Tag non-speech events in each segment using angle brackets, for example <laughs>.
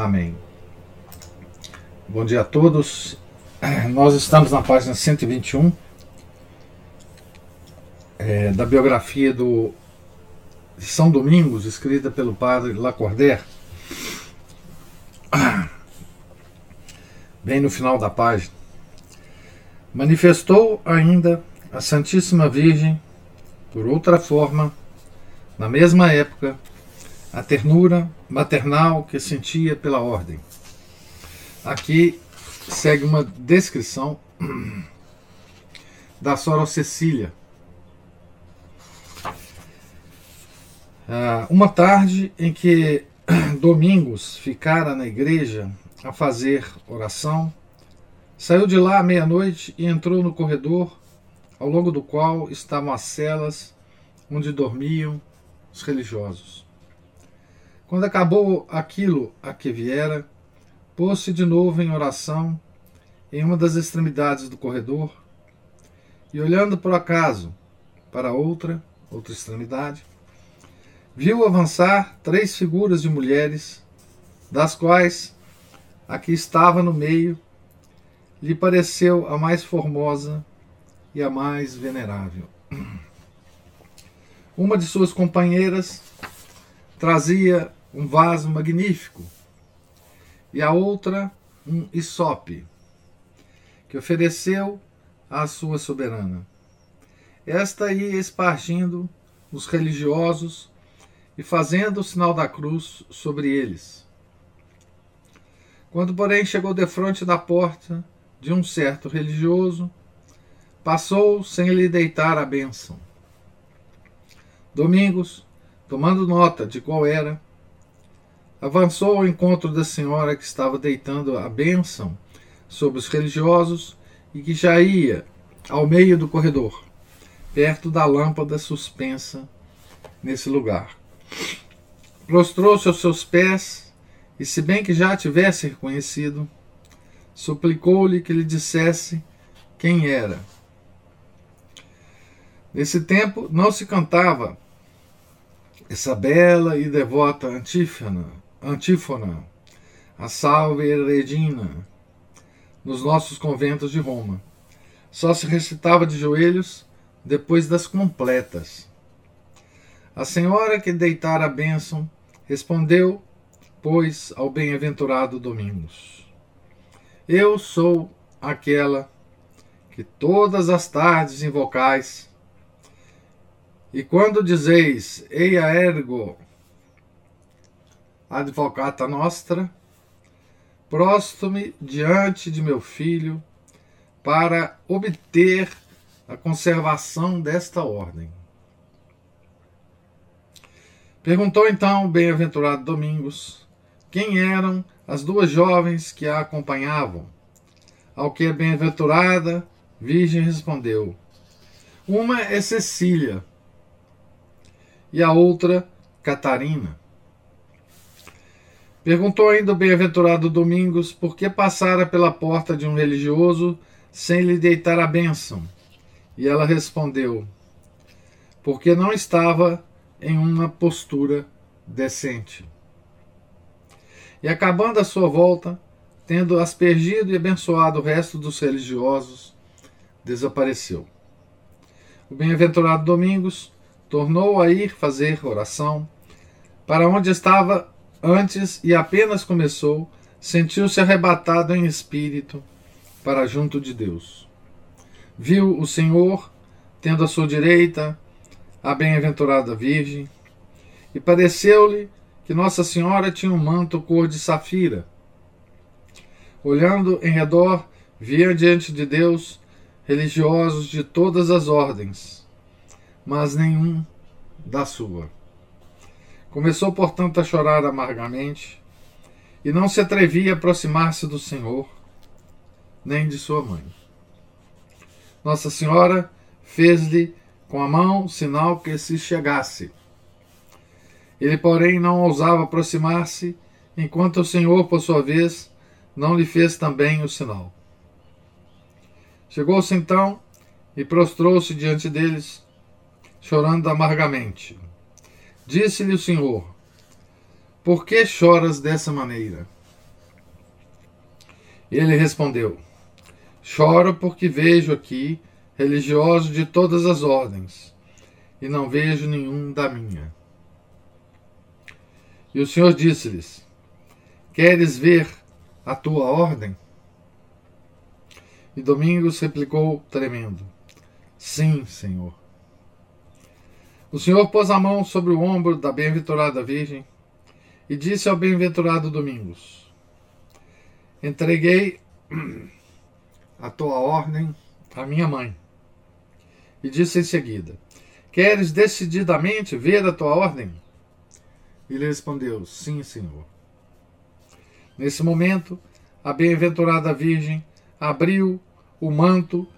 Amém. Bom dia a todos. <clears throat> Nós estamos na página 121 é, da biografia do São Domingos, escrita pelo padre Lacordaire. <clears throat> Bem no final da página. Manifestou ainda a Santíssima Virgem, por outra forma, na mesma época, a ternura maternal que sentia pela ordem. Aqui segue uma descrição da Sora Cecília. Ah, uma tarde em que <coughs> Domingos ficara na igreja a fazer oração, saiu de lá à meia-noite e entrou no corredor, ao longo do qual estavam as celas onde dormiam os religiosos. Quando acabou aquilo a que viera, pôs-se de novo em oração em uma das extremidades do corredor e, olhando por acaso para outra, outra extremidade, viu avançar três figuras de mulheres, das quais a que estava no meio lhe pareceu a mais formosa e a mais venerável. Uma de suas companheiras trazia um vaso magnífico, e a outra um isope, que ofereceu à sua soberana. Esta ia espargindo os religiosos e fazendo o sinal da cruz sobre eles. Quando, porém, chegou defronte da porta de um certo religioso, passou sem lhe deitar a bênção. Domingos, tomando nota de qual era, avançou ao encontro da senhora que estava deitando a bênção sobre os religiosos e que já ia ao meio do corredor, perto da lâmpada suspensa nesse lugar. Prostrou-se aos seus pés e, se bem que já a tivesse reconhecido, suplicou-lhe que lhe dissesse quem era. Nesse tempo não se cantava essa bela e devota antífona, antífona, a Salve Regina, nos nossos conventos de Roma. Só se recitava de joelhos depois das completas. A senhora que deitara a bênção respondeu, pois, ao bem-aventurado Domingos: Eu sou aquela que todas as tardes invocais, e quando dizeis Eia ergo advocata nostra, prosto-me diante de meu filho para obter a conservação desta ordem. Perguntou então o bem-aventurado Domingos quem eram as duas jovens que a acompanhavam. Ao que a bem-aventurada Virgem respondeu: Uma é Cecília e a outra Catarina. Perguntou ainda o bem-aventurado Domingos por que passara pela porta de um religioso sem lhe deitar a bênção. E ela respondeu: Porque não estava em uma postura decente. E acabando a sua volta, tendo aspergido e abençoado o resto dos religiosos, desapareceu. O bem-aventurado Domingos tornou a ir fazer oração para onde estava Antes e apenas começou, sentiu-se arrebatado em espírito para junto de Deus. Viu o Senhor, tendo à sua direita a bem-aventurada Virgem, e pareceu-lhe que Nossa Senhora tinha um manto cor de safira. Olhando em redor, via diante de Deus religiosos de todas as ordens, mas nenhum da sua. Começou, portanto, a chorar amargamente e não se atrevia a aproximar-se do Senhor, nem de sua mãe. Nossa Senhora fez-lhe com a mão sinal que se chegasse. Ele, porém, não ousava aproximar-se, enquanto o Senhor, por sua vez, não lhe fez também o sinal. Chegou-se então e prostrou-se diante deles, chorando amargamente. Disse-lhe o Senhor: Por que choras dessa maneira? Ele respondeu: Choro porque vejo aqui religiosos de todas as ordens, e não vejo nenhum da minha. E o Senhor disse-lhes: Queres ver a tua ordem? E Domingos replicou, tremendo: Sim, Senhor. O Senhor pôs a mão sobre o ombro da bem-aventurada Virgem e disse ao bem-aventurado Domingos: Entreguei a tua ordem à minha mãe. E disse em seguida: Queres decididamente ver a tua ordem? Ele respondeu: Sim, Senhor. Nesse momento, a bem-aventurada Virgem abriu o manto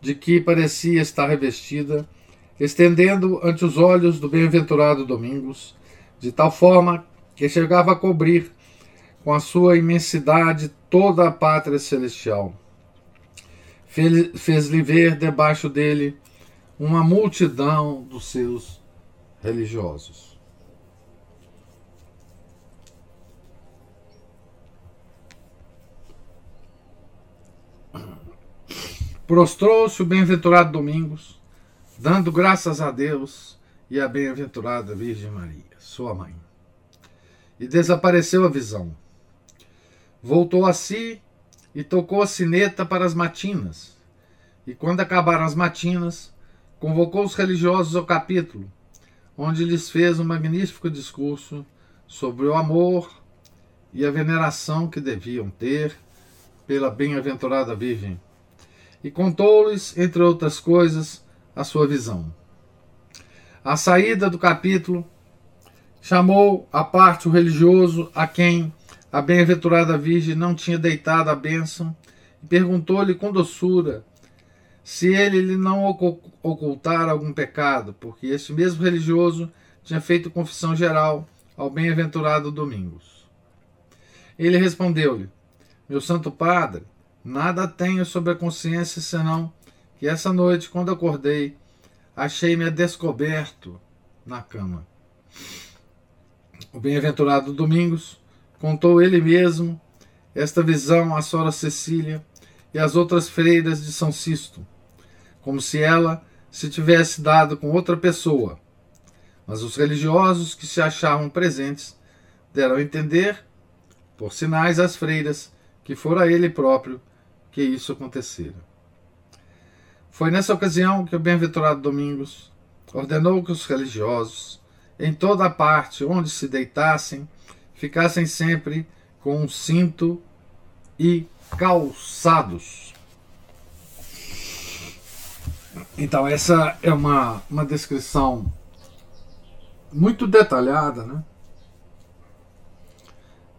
de que parecia estar revestida, estendendo ante os olhos do bem-aventurado Domingos, de tal forma que chegava a cobrir com a sua imensidade toda a pátria celestial. Fez-lhe ver debaixo dele uma multidão dos seus religiosos. Prostrou-se o bem-aventurado Domingos, dando graças a Deus e à bem-aventurada Virgem Maria, sua mãe. E desapareceu a visão. Voltou a si e tocou a sineta para as matinas. E quando acabaram as matinas, convocou os religiosos ao capítulo, onde lhes fez um magnífico discurso sobre o amor e a veneração que deviam ter pela bem-aventurada Virgem e contou-lhes, entre outras coisas, a sua visão. À saída do capítulo, chamou à parte o religioso a quem a bem-aventurada Virgem não tinha deitado a bênção e perguntou-lhe com doçura se ele lhe não ocultara algum pecado, porque este mesmo religioso tinha feito confissão geral ao bem-aventurado Domingos. Ele respondeu-lhe: Meu santo padre, Nada tenho sobre a consciência senão que essa noite, quando acordei, achei-me descoberto na cama. O bem-aventurado Domingos contou ele mesmo esta visão à Sora Cecília e às outras freiras de São Sisto, como se ela se tivesse dado com outra pessoa. Mas os religiosos que se achavam presentes deram a entender, por sinais às freiras, que fora ele próprio que isso acontecera. Foi nessa ocasião que o bem-aventurado Domingos ordenou que os religiosos, em toda a parte onde se deitassem, ficassem sempre com um cinto e calçados. Então, essa é uma, uma descrição muito detalhada né,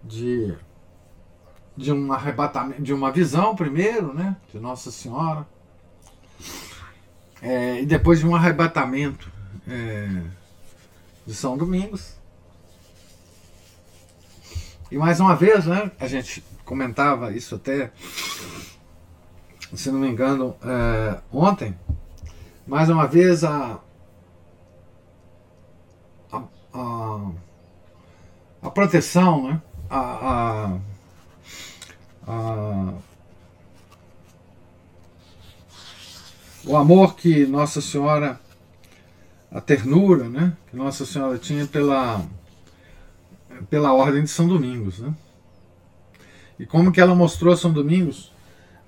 de de um arrebatamento, de uma visão primeiro, né, de Nossa Senhora, é, e depois de um arrebatamento é, de São Domingos. E mais uma vez, né, a gente comentava isso até, se não me engano, é, ontem, mais uma vez a, a, a, a proteção, né, a, a a, o amor que Nossa Senhora, a ternura né, que Nossa Senhora tinha pela, pela Ordem de São Domingos. Né? E como que ela mostrou a São Domingos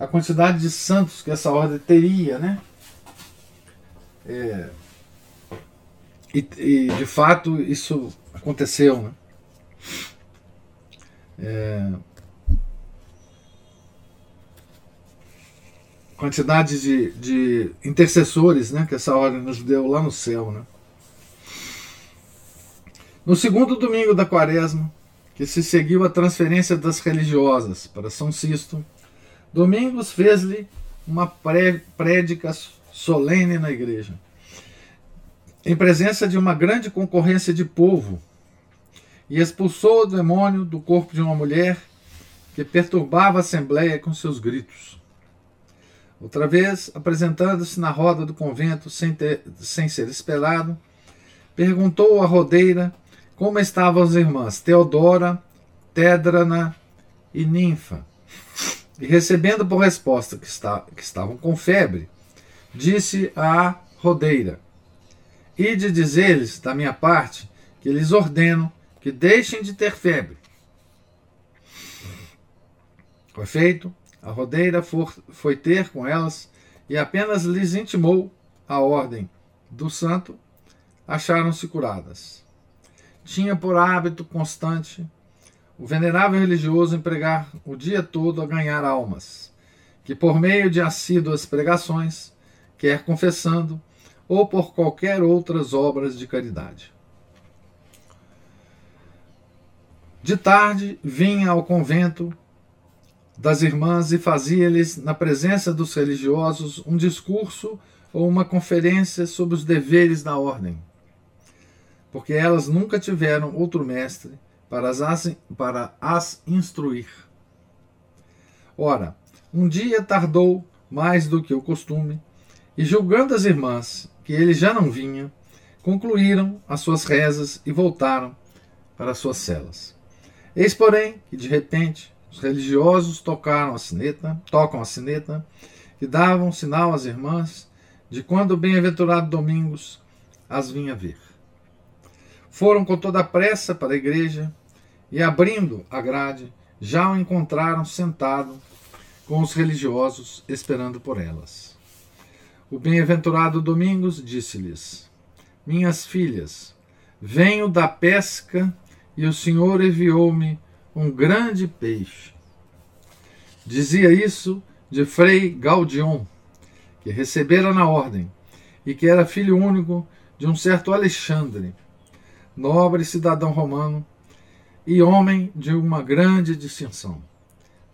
a quantidade de santos que essa ordem teria, né? É, e, e, de fato isso aconteceu, né? É, quantidade de, de intercessores né, que essa ordem nos deu lá no céu. Né? No segundo domingo da quaresma, que se seguiu a transferência das religiosas para São Sisto, Domingos fez-lhe uma prédica solene na igreja, em presença de uma grande concorrência de povo, e expulsou o demônio do corpo de uma mulher que perturbava a assembleia com seus gritos. Outra vez, apresentando-se na roda do convento sem, ter, sem ser esperado, perguntou à rodeira como estavam as irmãs Teodora, Tédrana e Ninfa. E recebendo por resposta que, está, que estavam com febre, disse à rodeira: Ide dizer-lhes, da minha parte, que lhes ordeno que deixem de ter febre. Foi feito, a rodeira for, foi ter com elas e apenas lhes intimou a ordem do santo, acharam-se curadas. Tinha por hábito constante o venerável religioso empregar o dia todo a ganhar almas, que por meio de assíduas pregações, quer confessando, ou por qualquer outras obras de caridade. De tarde vinha ao convento das irmãs e fazia-lhes, na presença dos religiosos, um discurso ou uma conferência sobre os deveres da ordem, porque elas nunca tiveram outro mestre para as, para as instruir. Ora, um dia tardou mais do que o costume, e julgando as irmãs que ele já não vinha, concluíram as suas rezas e voltaram para as suas celas. Eis, porém, que de repente os religiosos tocaram a sineta, tocam a sineta e davam sinal às irmãs de quando o bem-aventurado Domingos as vinha ver. Foram com toda a pressa para a igreja e, abrindo a grade, já o encontraram sentado com os religiosos, esperando por elas. O bem-aventurado Domingos disse-lhes: Minhas filhas, venho da pesca e o Senhor enviou-me um grande peixe. Dizia isso de Frei Gaudion, que recebera na ordem, e que era filho único de um certo Alexandre, nobre cidadão romano e homem de uma grande distinção.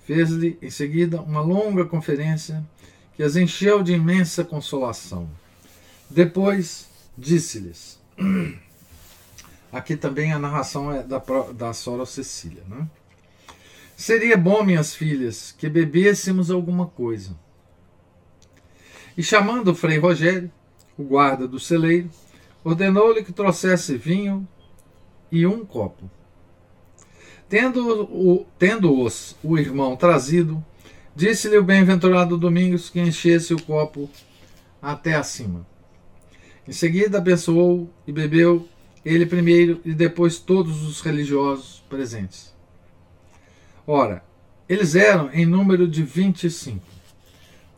Fez-lhe, em seguida, uma longa conferência que as encheu de imensa consolação. Depois disse-lhes. Aqui também a narração é da, da Sora Cecília. Né? Seria bom, minhas filhas, que bebêssemos alguma coisa. E chamando o Frei Rogério, o guarda do celeiro, ordenou-lhe que trouxesse vinho e um copo. Tendo-os tendo o irmão trazido, disse-lhe o bem-aventurado Domingos que enchesse o copo até acima. Em seguida abençoou e bebeu ele primeiro e depois todos os religiosos presentes. Ora, eles eram em número de vinte e cinco,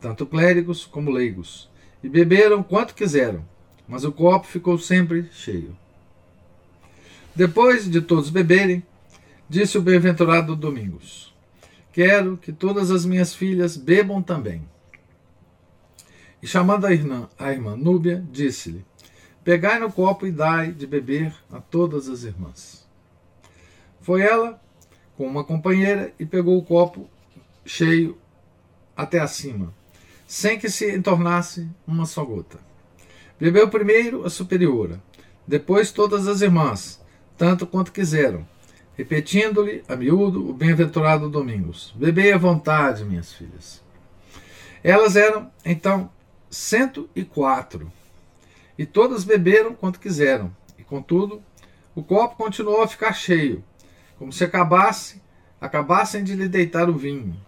tanto clérigos como leigos, e beberam quanto quiseram, mas o copo ficou sempre cheio. Depois de todos beberem, disse o bem-aventurado Domingos: Quero que todas as minhas filhas bebam também. E chamando a irmã, a irmã Núbia, disse-lhe: Pegai no copo e dai de beber a todas as irmãs. Foi ela com uma companheira e pegou o copo cheio até acima, sem que se entornasse uma só gota. Bebeu primeiro a superiora, depois todas as irmãs, tanto quanto quiseram, repetindo-lhe a miúdo o bem-aventurado Domingos: Bebei à vontade, minhas filhas. Elas eram, então, cento e quatro e todas beberam quanto quiseram. E contudo, o copo continuou a ficar cheio, como se acabasse, acabassem de lhe deitar o vinho.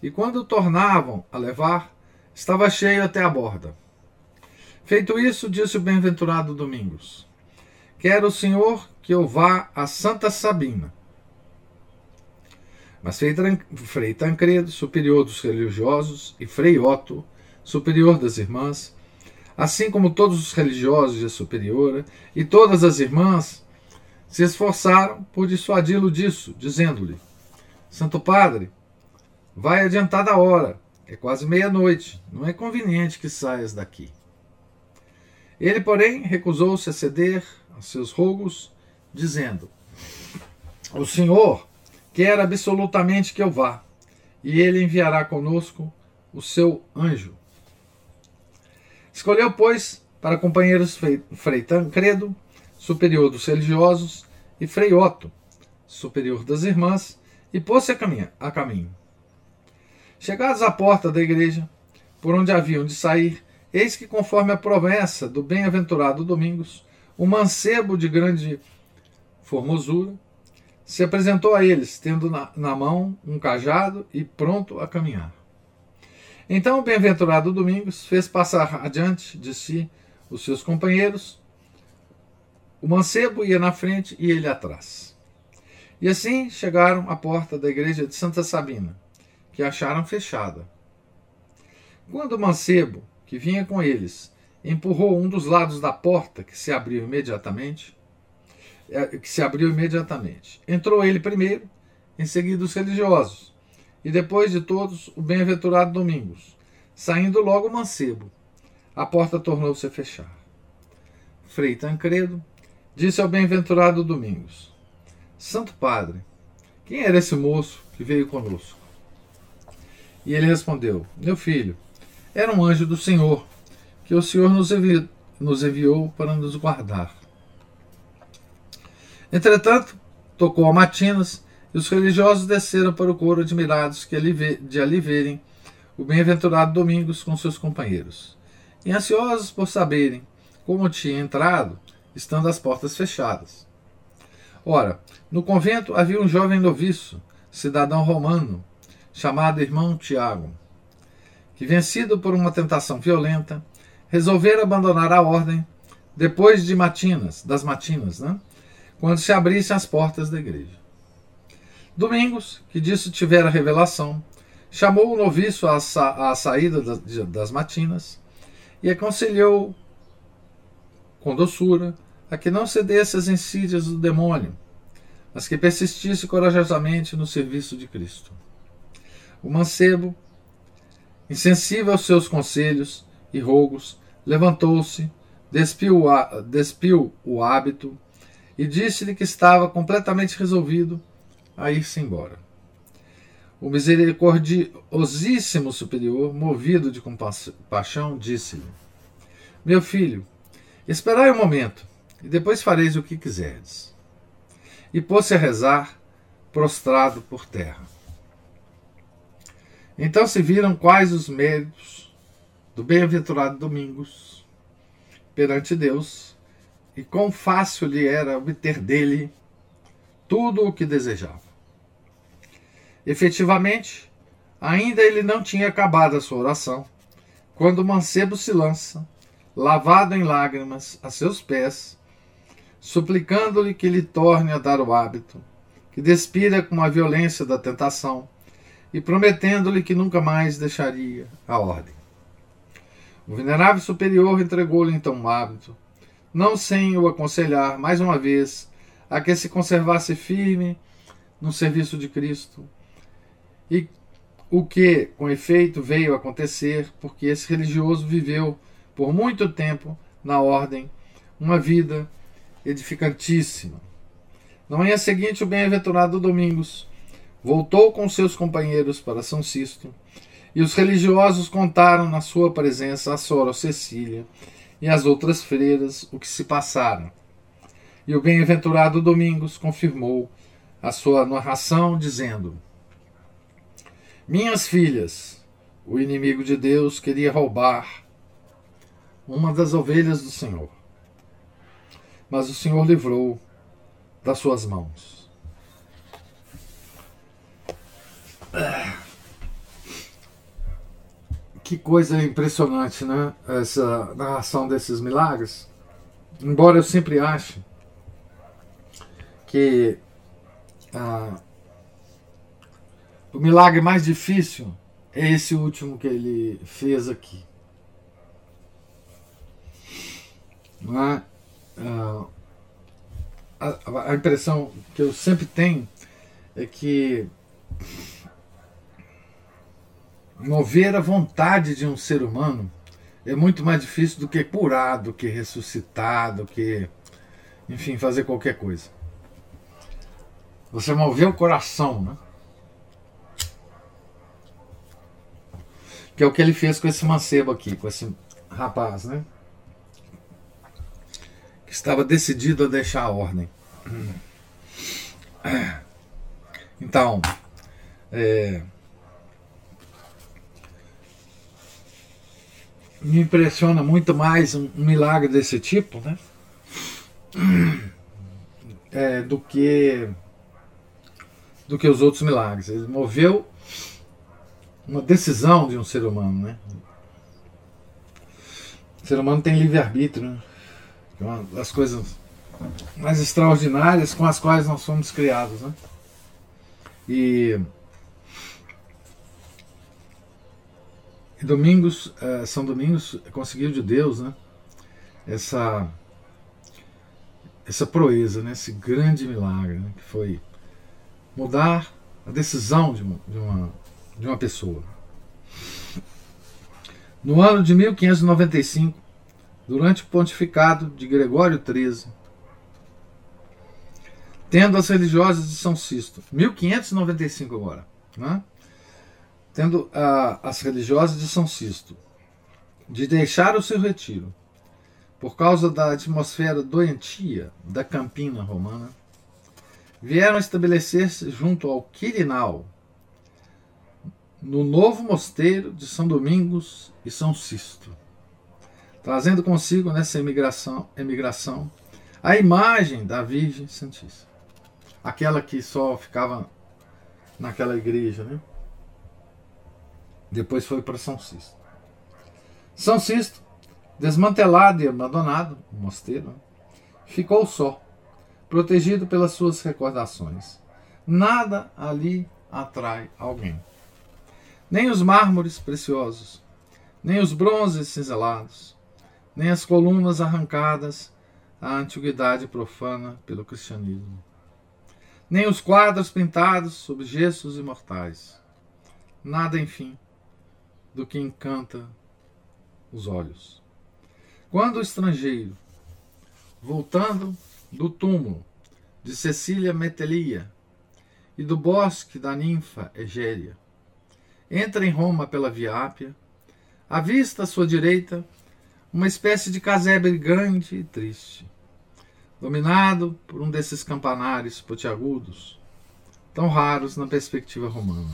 E quando tornavam a levar, estava cheio até a borda. Feito isso, disse o bem-aventurado Domingos: Quero o Senhor que eu vá a Santa Sabina. Mas Frei Tancredo, superior dos religiosos, e Frei Otto, superior das irmãs, assim como todos os religiosos de superiora e todas as irmãs, se esforçaram por dissuadi-lo disso, dizendo-lhe: Santo Padre, vai adiantada a hora, é quase meia-noite, não é conveniente que saias daqui. Ele, porém, recusou-se a ceder aos seus rogos, dizendo: O Senhor quer absolutamente que eu vá, e ele enviará conosco o seu anjo. Escolheu, pois, para companheiros Frei Tancredo, superior dos religiosos, e Frei Otto, superior das irmãs, e pôs-se a, a caminho. Chegados à porta da igreja, por onde haviam de sair, eis que, conforme a promessa do bem-aventurado Domingos, um mancebo de grande formosura se apresentou a eles, tendo na, na mão um cajado e pronto a caminhar. Então o bem-aventurado Domingos fez passar adiante de si os seus companheiros, o mancebo ia na frente e ele atrás. E assim chegaram à porta da igreja de Santa Sabina, que acharam fechada. Quando o mancebo, que vinha com eles, empurrou um dos lados da porta, que se abriu imediatamente, é, que se abriu imediatamente. Entrou ele primeiro, em seguida os religiosos, e depois de todos o bem-aventurado Domingos, saindo logo mancebo. A porta tornou-se a fechar. Frei Tancredo disse ao bem-aventurado Domingos: Santo Padre, quem era esse moço que veio conosco? E ele respondeu: Meu filho, era um anjo do Senhor, que o Senhor nos enviou, nos enviou para nos guardar. Entretanto, tocou a matinas e os religiosos desceram para o coro admirados que ali de ali verem o bem-aventurado Domingos com seus companheiros, e ansiosos por saberem como tinha entrado, estando as portas fechadas. Ora, no convento havia um jovem noviço, cidadão romano, chamado irmão Tiago, que, vencido por uma tentação violenta, resolvera abandonar a ordem depois de matinas, das matinas, né? quando se abrissem as portas da igreja. Domingos, que disso tivera revelação, chamou o noviço à, sa à saída das, das matinas e aconselhou com doçura a que não cedesse às insídias do demônio, mas que persistisse corajosamente no serviço de Cristo. O mancebo, insensível aos seus conselhos e rogos, levantou-se, despiu, despiu o hábito e disse-lhe que estava completamente resolvido a ir-se embora. O misericordiosíssimo superior, movido de compaixão, disse-lhe: Meu filho, esperai um momento, e depois fareis o que quiserdes. E pôs-se a rezar, prostrado por terra. Então se viram quais os méritos do bem-aventurado Domingos perante Deus e quão fácil lhe era obter dele tudo o que desejava. Efetivamente, ainda ele não tinha acabado a sua oração, quando o mancebo se lança, lavado em lágrimas, a seus pés, suplicando-lhe que lhe torne a dar o hábito, que despira com a violência da tentação, e prometendo-lhe que nunca mais deixaria a ordem. O venerável superior entregou-lhe então o hábito, não sem o aconselhar, mais uma vez, a que se conservasse firme no serviço de Cristo. E o que, com efeito, veio acontecer, porque esse religioso viveu por muito tempo na ordem uma vida edificantíssima. Na manhã seguinte, o bem-aventurado Domingos voltou com seus companheiros para São Sisto, e os religiosos contaram na sua presença a Sora Cecília e as outras freiras o que se passara. E o bem-aventurado Domingos confirmou a sua narração, dizendo: Minhas filhas, o inimigo de Deus queria roubar uma das ovelhas do Senhor, mas o Senhor livrou das suas mãos. Ah. Que coisa impressionante, né? Essa narração desses milagres. Embora eu sempre ache que ah, o milagre mais difícil é esse último que ele fez aqui. É? Ah, a, a impressão que eu sempre tenho é que mover a vontade de um ser humano é muito mais difícil do que curar, do que ressuscitar, do que, enfim, fazer qualquer coisa. Você moveu o coração, né? Que é o que ele fez com esse mancebo aqui, com esse rapaz, né? Que estava decidido a deixar a ordem. Então, é, me impressiona muito mais um, milagre desse tipo, né? É, do que do que os outros milagres. Ele moveu uma decisão de um ser humano, né? O ser humano tem livre-arbítrio, né? É uma das coisas mais extraordinárias com as quais nós fomos criados, né? E, e Domingos, eh, São Domingos conseguiu de Deus, né? Essa essa proeza, né? Esse grande milagre, né? que foi mudar a decisão de uma, de uma, de uma pessoa. No ano de 1595, durante o pontificado de Gregório XIII, tendo as religiosas de São Sisto, 1595 agora, né? tendo uh, as religiosas de São Sisto, de deixar o seu retiro, por causa da atmosfera doentia da Campina romana, vieram estabelecer-se junto ao Quirinal, no novo mosteiro de São Domingos e São Sisto, trazendo consigo nessa emigração, emigração a imagem da Virgem Santíssima, aquela que só ficava naquela igreja, né? Depois foi para São Sisto. São Sisto, desmantelado e abandonado, o mosteiro, ficou só, protegido pelas suas recordações. Nada ali atrai alguém nem os mármores preciosos, nem os bronzes cinzelados, nem as colunas arrancadas à antiguidade profana pelo cristianismo, nem os quadros pintados sob gessos imortais. Nada, enfim, do que encanta os olhos. Quando o estrangeiro, voltando do túmulo de Cecília Metelia e do bosque da ninfa Egéria, entra em Roma pela Via Ápia, avista à sua direita uma espécie de casebre grande e triste, dominado por um desses campanários potiagudos, tão raros na perspectiva romana.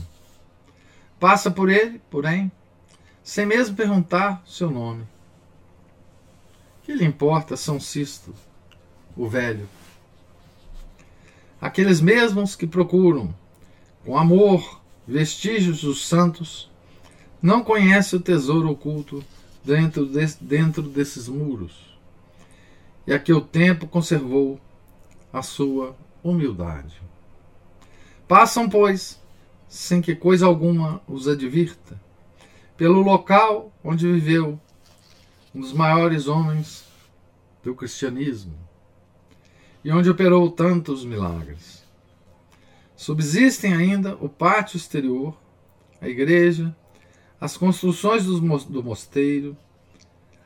Passa por ele, porém, sem mesmo perguntar seu nome. Que lhe importa São Sisto, o velho? Aqueles mesmos que procuram, com amor, vestígios dos santos, não conhece o tesouro oculto dentro, de, dentro desses muros, e a que o tempo conservou a sua humildade. Passam, pois, sem que coisa alguma os advirta, pelo local onde viveu um dos maiores homens do cristianismo e onde operou tantos milagres. Subsistem ainda o pátio exterior, a igreja, as construções do mosteiro,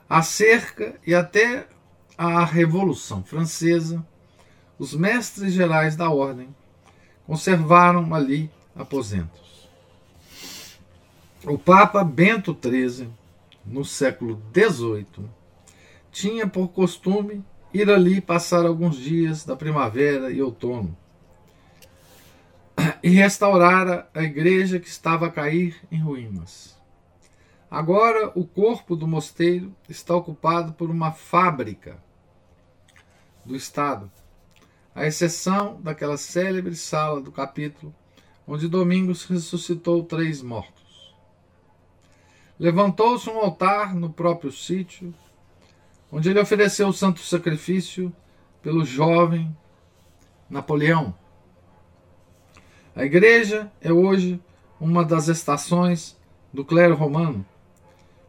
a cerca e até a Revolução Francesa, os mestres gerais da ordem conservaram ali aposentos. O Papa Bento XIII, no século XVIII, tinha por costume ir ali passar alguns dias da primavera e outono e restaurara a igreja que estava a cair em ruínas. Agora o corpo do mosteiro está ocupado por uma fábrica do Estado, à exceção daquela célebre sala do capítulo onde Domingos ressuscitou três mortos. Levantou-se um altar no próprio sítio, onde ele ofereceu o santo sacrifício pelo jovem Napoleão a igreja é hoje uma das estações do clero romano,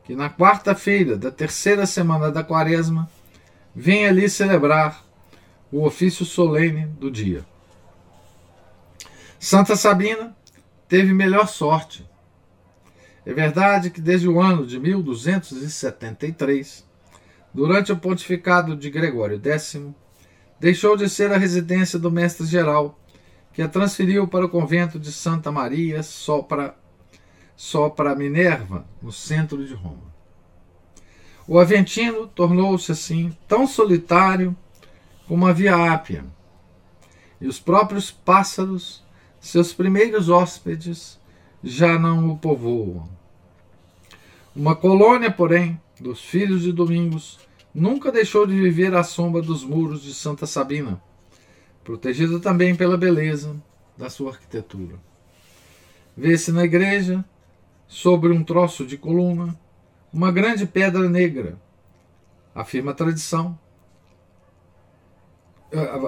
que na quarta-feira da terceira semana da quaresma vem ali celebrar o ofício solene do dia. Santa Sabina teve melhor sorte. É verdade que desde o ano de 1273, durante o pontificado de Gregório X, deixou de ser a residência do mestre geral que a transferiu para o convento de Santa Maria Sopra, Sopra Minerva, no centro de Roma. O Aventino tornou-se assim tão solitário como a Via Ápia, e os próprios pássaros, seus primeiros hóspedes, já não o povoam. Uma colônia, porém, dos filhos de Domingos nunca deixou de viver à sombra dos muros de Santa Sabina, protegida também pela beleza da sua arquitetura. Vê-se na igreja, sobre um troço de coluna, uma grande pedra negra, afirma a tradição.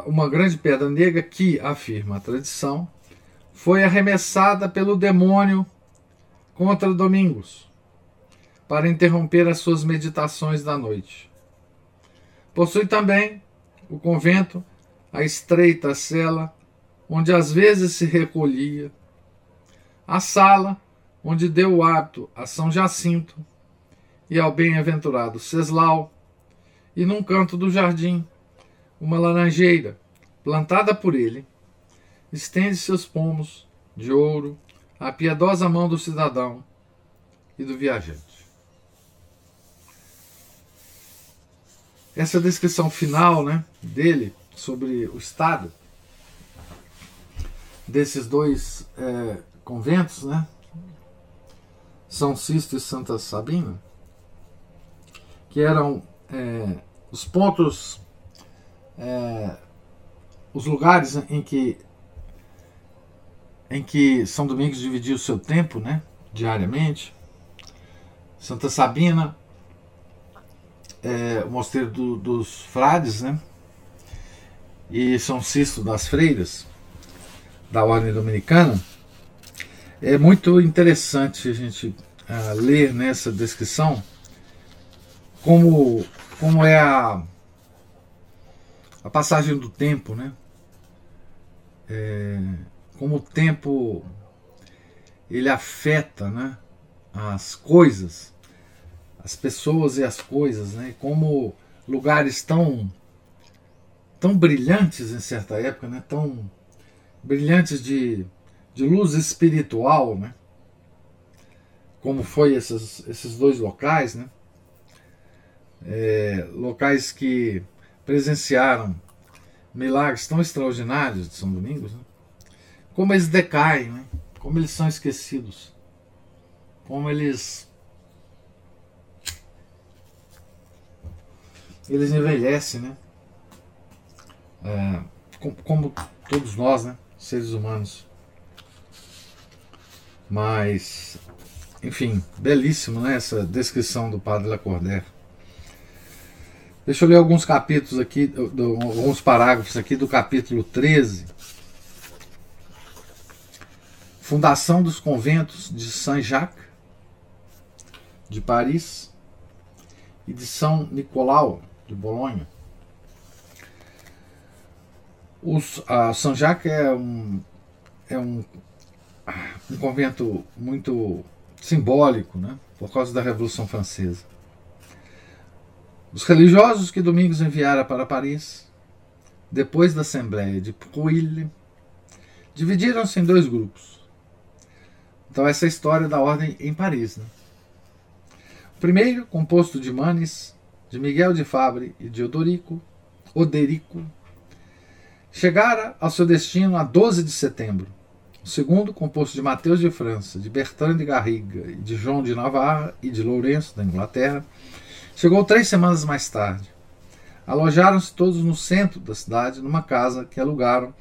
Uma grande pedra negra que, afirma a tradição, foi arremessada pelo demônio contra Domingos para interromper as suas meditações da noite. Possui também o convento a estreita cela onde às vezes se recolhia, a sala onde deu o hábito a São Jacinto e ao bem-aventurado Ceslau, e num canto do jardim, uma laranjeira plantada por ele, estende seus pomos de ouro à piedosa mão do cidadão e do viajante. essa descrição final né, dele sobre o estado desses dois é, conventos, né, São Sisto e Santa Sabina, que eram é, os pontos, é, os lugares em que em que São Domingos dividia o seu tempo, né, diariamente. Santa Sabina é, o mosteiro do, dos frades, né? E São Sisto das Freiras, da Ordem Dominicana. É muito interessante a gente uh, ler nessa descrição como, como é a, a passagem do tempo, né? É, como o tempo ele afeta né, as coisas as pessoas e as coisas, né? Como lugares tão tão brilhantes em certa época, né? Tão brilhantes de, de luz espiritual, né? Como foi esses, esses dois locais, né? É, locais que presenciaram milagres tão extraordinários de São Domingos, né? como eles decaem, né? como eles são esquecidos, como eles eles envelhecem, né? É, como todos nós, né? Seres humanos. Mas, enfim, belíssimo, né? Essa descrição do Padre Lacordaire. Deixa eu ler alguns capítulos aqui, alguns parágrafos aqui do capítulo 13. Fundação dos conventos de Saint-Jacques, de Paris, e de São Nicolau, de Bolonha. A São Jacques é um, é um, um convento muito simbólico, né, por causa da Revolução Francesa. Os religiosos que Domingos enviara para Paris, depois da Assembleia de Prouille, dividiram-se em dois grupos. Então, essa é a história da ordem em Paris. Né? O primeiro, composto de Manes, de Miguel de Fabre e de Odorico, Oderico, chegara ao seu destino a 12 de setembro. O segundo, composto de Mateus de França, de Bertrand de Garriga, de João de Navarra e de Lourenço, da Inglaterra, chegou três semanas mais tarde. Alojaram-se todos no centro da cidade, numa casa que alugaram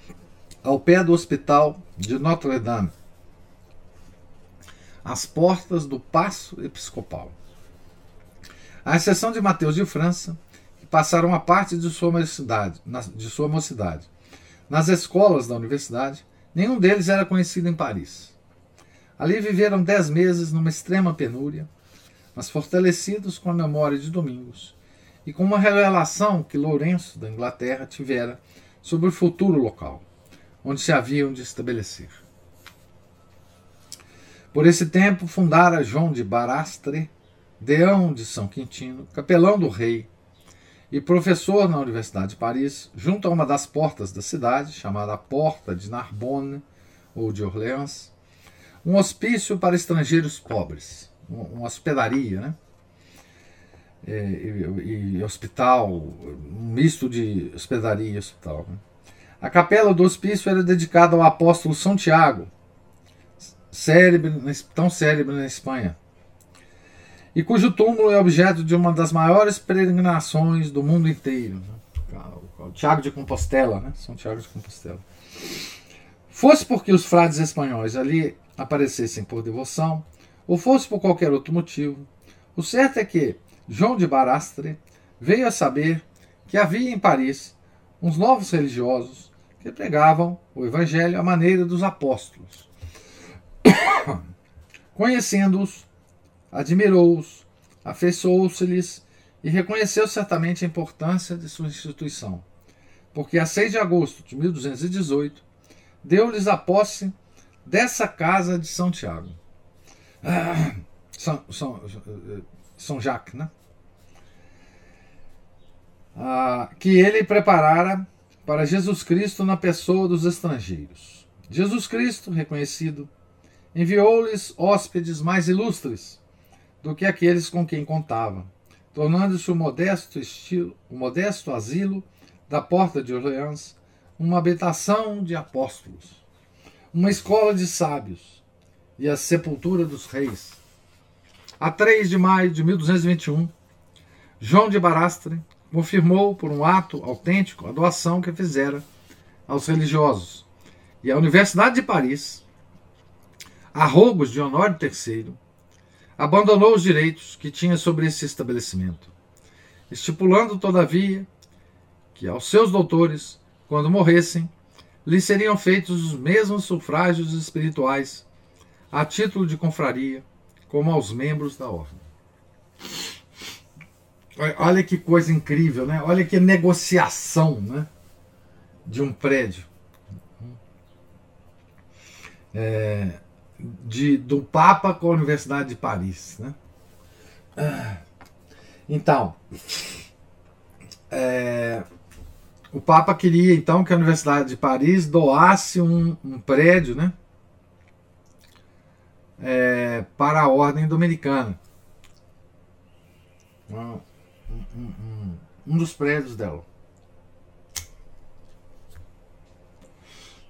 ao pé do hospital de Notre-Dame, às portas do Paço Episcopal à exceção de Mateus de França, que passaram a parte de sua mocidade, de sua mocidade. Nas escolas da universidade, nenhum deles era conhecido em Paris. Ali viveram dez meses numa extrema penúria, mas fortalecidos com a memória de Domingos e com uma revelação que Lourenço, da Inglaterra, tivera sobre o futuro local, onde se haviam de estabelecer. Por esse tempo fundara João de Barastre deão de São Quintino, capelão do rei, e professor na Universidade de Paris, junto a uma das portas da cidade, chamada Porta de Narbonne ou de Orleans, um hospício para estrangeiros pobres, uma hospedaria, né? E, e, e hospital, um misto de hospedaria e hospital. Né? A capela do hospício era dedicada ao apóstolo São Tiago, tão célebre na Espanha, e cujo túmulo é objeto de uma das maiores peregrinações do mundo inteiro. Né? O Tiago de Compostela, né? São Tiago de Compostela. Fosse porque os frades espanhóis ali aparecessem por devoção, ou fosse por qualquer outro motivo, o certo é que João de Barastre veio a saber que havia em Paris uns novos religiosos que pregavam o evangelho à maneira dos apóstolos. <coughs> Conhecendo-os, admirou-os, afeiçoou-se-lhes e reconheceu certamente a importância de sua instituição, porque a 6 de agosto de 1218 deu-lhes a posse dessa casa de São Tiago. Ah, São, São, São Jacques, né? Ah, que ele preparara para Jesus Cristo na pessoa dos estrangeiros. Jesus Cristo, reconhecido, enviou-lhes hóspedes mais ilustres do que aqueles com quem contava, tornando-se o modesto estilo, o modesto asilo da porta de Orleans uma habitação de apóstolos, uma escola de sábios e a sepultura dos reis. A 3 de maio de 1221, João de Barastre confirmou por um ato autêntico a doação que fizera aos religiosos. E a Universidade de Paris, a rogos de Honório III, abandonou os direitos que tinha sobre esse estabelecimento, estipulando, todavia, que aos seus doutores, quando morressem, lhes seriam feitos os mesmos sufrágios espirituais, a título de confraria, como aos membros da ordem. Olha que coisa incrível, né? Olha que negociação, né? De um prédio. É, de, do Papa com a Universidade de Paris. Né? Então, é, o Papa queria então que a Universidade de Paris doasse um, um prédio né, é, para a Ordem Dominicana. Um, um, um dos prédios dela.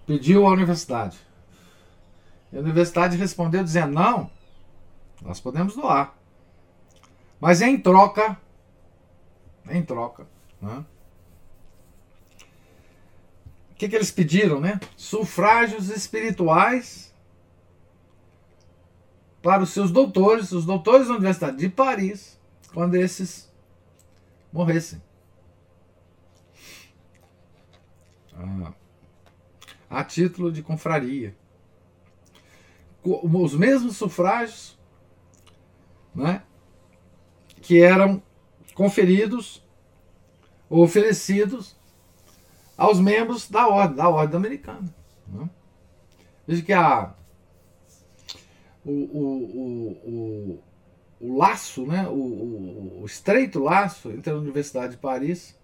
Pediu à universidade. E a universidade respondeu dizendo: não, nós podemos doar. Mas em troca, em troca, né? O que, que eles pediram, né? Sufrágios espirituais para os seus doutores, os doutores da Universidade de Paris, quando esses morressem. Ah, a título de confraria os mesmos sufrágios né, que eram conferidos ou oferecidos aos membros da ordem, da ordem americana. Né? Veja que a, o, o, o, o, laço, né, o, o estreito laço entre a Universidade de Paris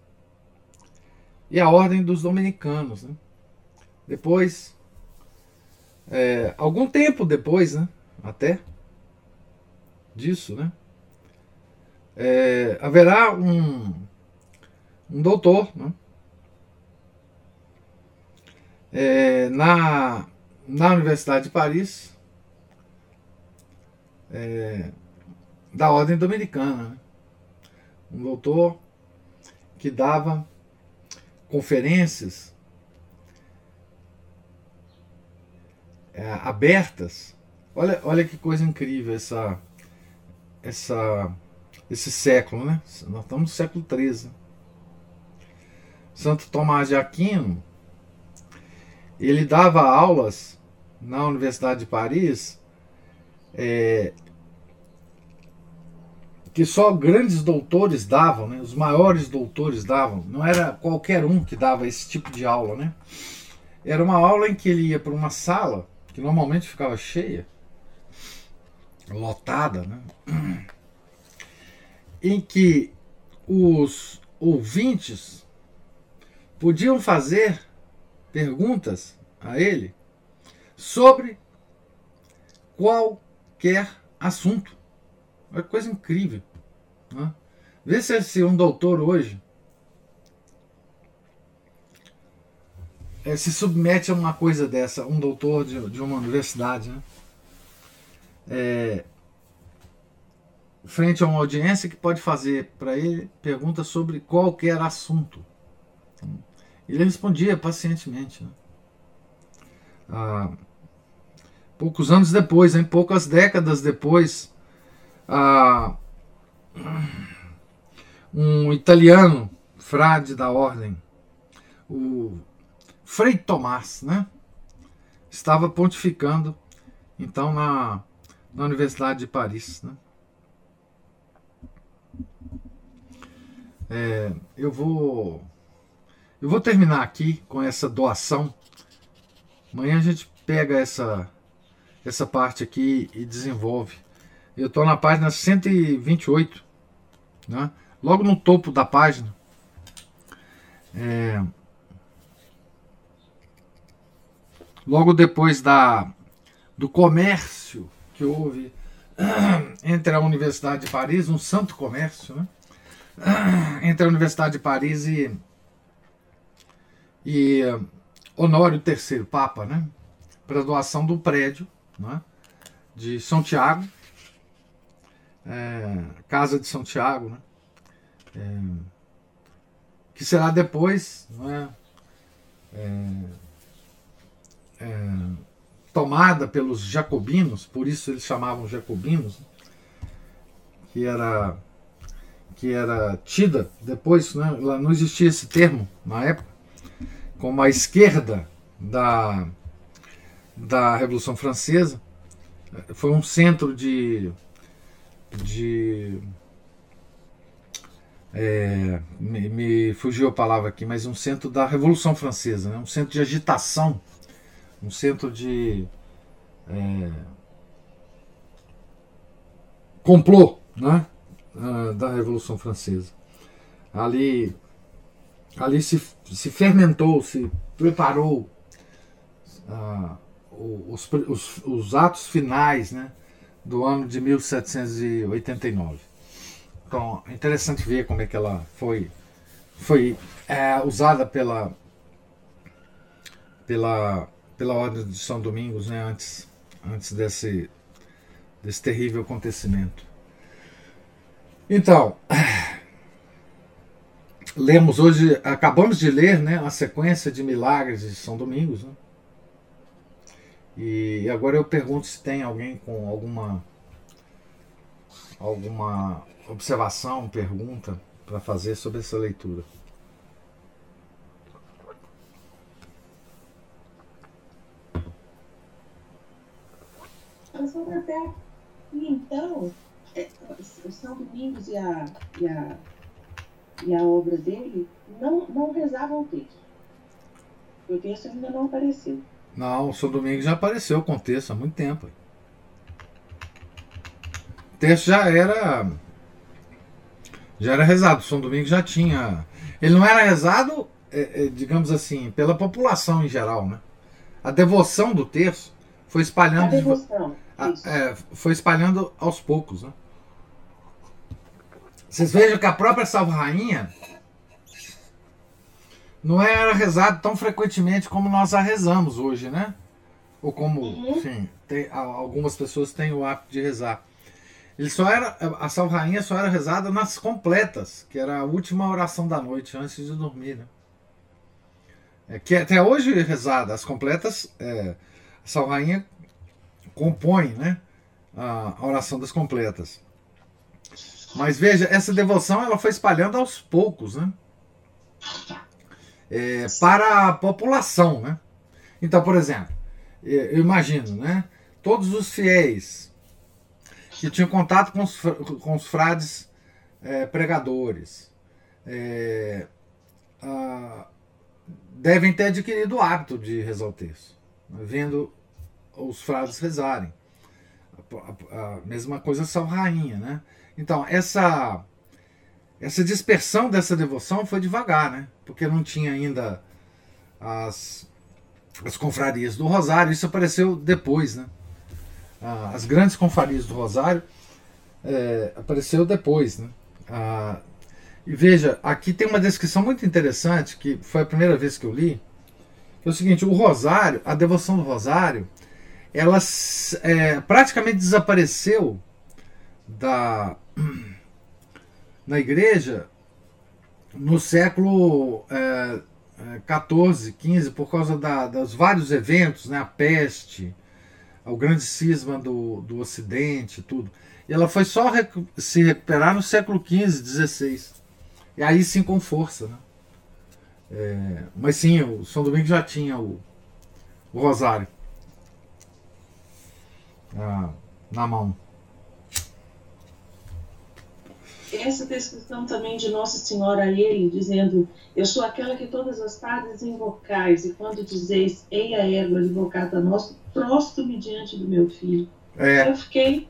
e a Ordem dos Dominicanos. Né? Depois é, algum tempo depois, né? Até disso, né? É, haverá um, um doutor, né? É, na, na Universidade de Paris, é, da Ordem Dominicana, né? um doutor que dava conferências é, abertas. Olha, olha que coisa incrível essa, essa, esse século, né? Nós estamos no século XIII. Santo Tomás de Aquino, ele dava aulas na Universidade de Paris é, que só grandes doutores davam, né? os maiores doutores davam. Não era qualquer um que dava esse tipo de aula, né? Era uma aula em que ele ia para uma sala que normalmente ficava cheia, lotada, né? em que os ouvintes podiam fazer perguntas a ele sobre qualquer assunto. Uma coisa incrível. Né? Vê se, se um doutor hoje é, se submete a uma coisa dessa, um doutor de, de uma universidade, né? É, frente a uma audiência que pode fazer para ele perguntas sobre qualquer assunto. Ele respondia pacientemente. Né? Ah, poucos anos depois, em poucas décadas depois, ah, um italiano, frade da ordem, o Frei Tomás, né? estava pontificando então na, na Universidade de Paris. Né? É, eu vou eu vou terminar aqui com essa doação. Amanhã a gente pega essa essa parte aqui e desenvolve. Eu estou na página 128, né? logo no topo da página. É, logo depois da, do comércio que houve <clears throat> entre a Universidade de Paris, um santo comércio, né? <clears throat> entre a Universidade de Paris e, e Honório III, Papa, né? para doação do prédio né? de São Tiago, é, Casa de São Tiago, né? É, que será depois né? É, é, tomada pelos jacobinos, por isso eles chamavam jacobinos, que era que era tida depois, né, não existia esse termo na época, como a esquerda da, da Revolução Francesa. Foi um centro de. de é, me, me, fugiu a palavra aqui, mas um centro da Revolução Francesa, né, um centro de agitação, um centro de. É, complô, né? uh, da Revolução Francesa. Ali, ali se, se fermentou, se preparou uh, os, os, os, atos finais né, do ano de 1789. Então, é interessante ver como é que ela foi, foi é, usada pela, pela, pela Ordem de São Domingos né, antes, antes desse, desse terrível acontecimento. Então, <sighs> lemos hoje, acabamos de ler né, a sequência de milagres de São Domingos. Né? E agora eu pergunto se tem alguém com alguma alguma observação, pergunta para fazer sobre essa leitura. Então, o São Domingos e a, e a, e a obra dele não, não rezavam o texto. O texto ainda não apareceu. Não, o São Domingos já apareceu com o texto há muito tempo. O texto já era. Já era rezado. O São Domingos já tinha. Ele não era rezado, é, é, digamos assim, pela população em geral, né? A devoção do texto foi espalhando. A devoção. A, é, foi espalhando aos poucos, né? Vocês vejam que a própria Salve Rainha não era rezado tão frequentemente como nós a rezamos hoje, né? Ou como, uhum. enfim, tem, algumas pessoas têm o hábito de rezar. Ele só era, a Salve Rainha só era rezada nas completas, que era a última oração da noite, antes de dormir, né? É, que até hoje é rezada. As completas, é, a Salve Rainha compõe né, a, oração das completas. Mas veja, essa devoção ela foi espalhando aos poucos, né? É, para a população, né? Então, por exemplo, eu imagino, né? Todos os fiéis que tinham contato com os, com os frades é, pregadores é, a, devem ter adquirido o hábito de rezar o texto, né? vendo os frades rezarem. A, a, a mesma coisa São Rainha, né? Então, essa essa dispersão dessa devoção foi devagar, né? Porque não tinha ainda as, as confrarias do Rosário, isso apareceu depois, né? Ah, as grandes confrarias do Rosário é, apareceu depois, né? Ah, e veja, aqui tem uma descrição muito interessante, que foi a primeira vez que eu li, que é o seguinte, o Rosário, a devoção do Rosário, ela é, praticamente desapareceu da <clears throat> na igreja no século é, 14, 15, por causa da, dos vários eventos, né, a peste, o grande cisma do, do Ocidente, tudo. E ela foi só se recuperar no século 15, 16. E aí sim com força. Né? É, mas sim, o São Domingos já tinha o, o Rosário ah, na mão essa descrição também de Nossa Senhora a ele, dizendo: Eu sou aquela que todas as tardes invocais, e quando dizeis, ei a égua invocada a nós, prosto-me diante do meu filho. É. Eu fiquei.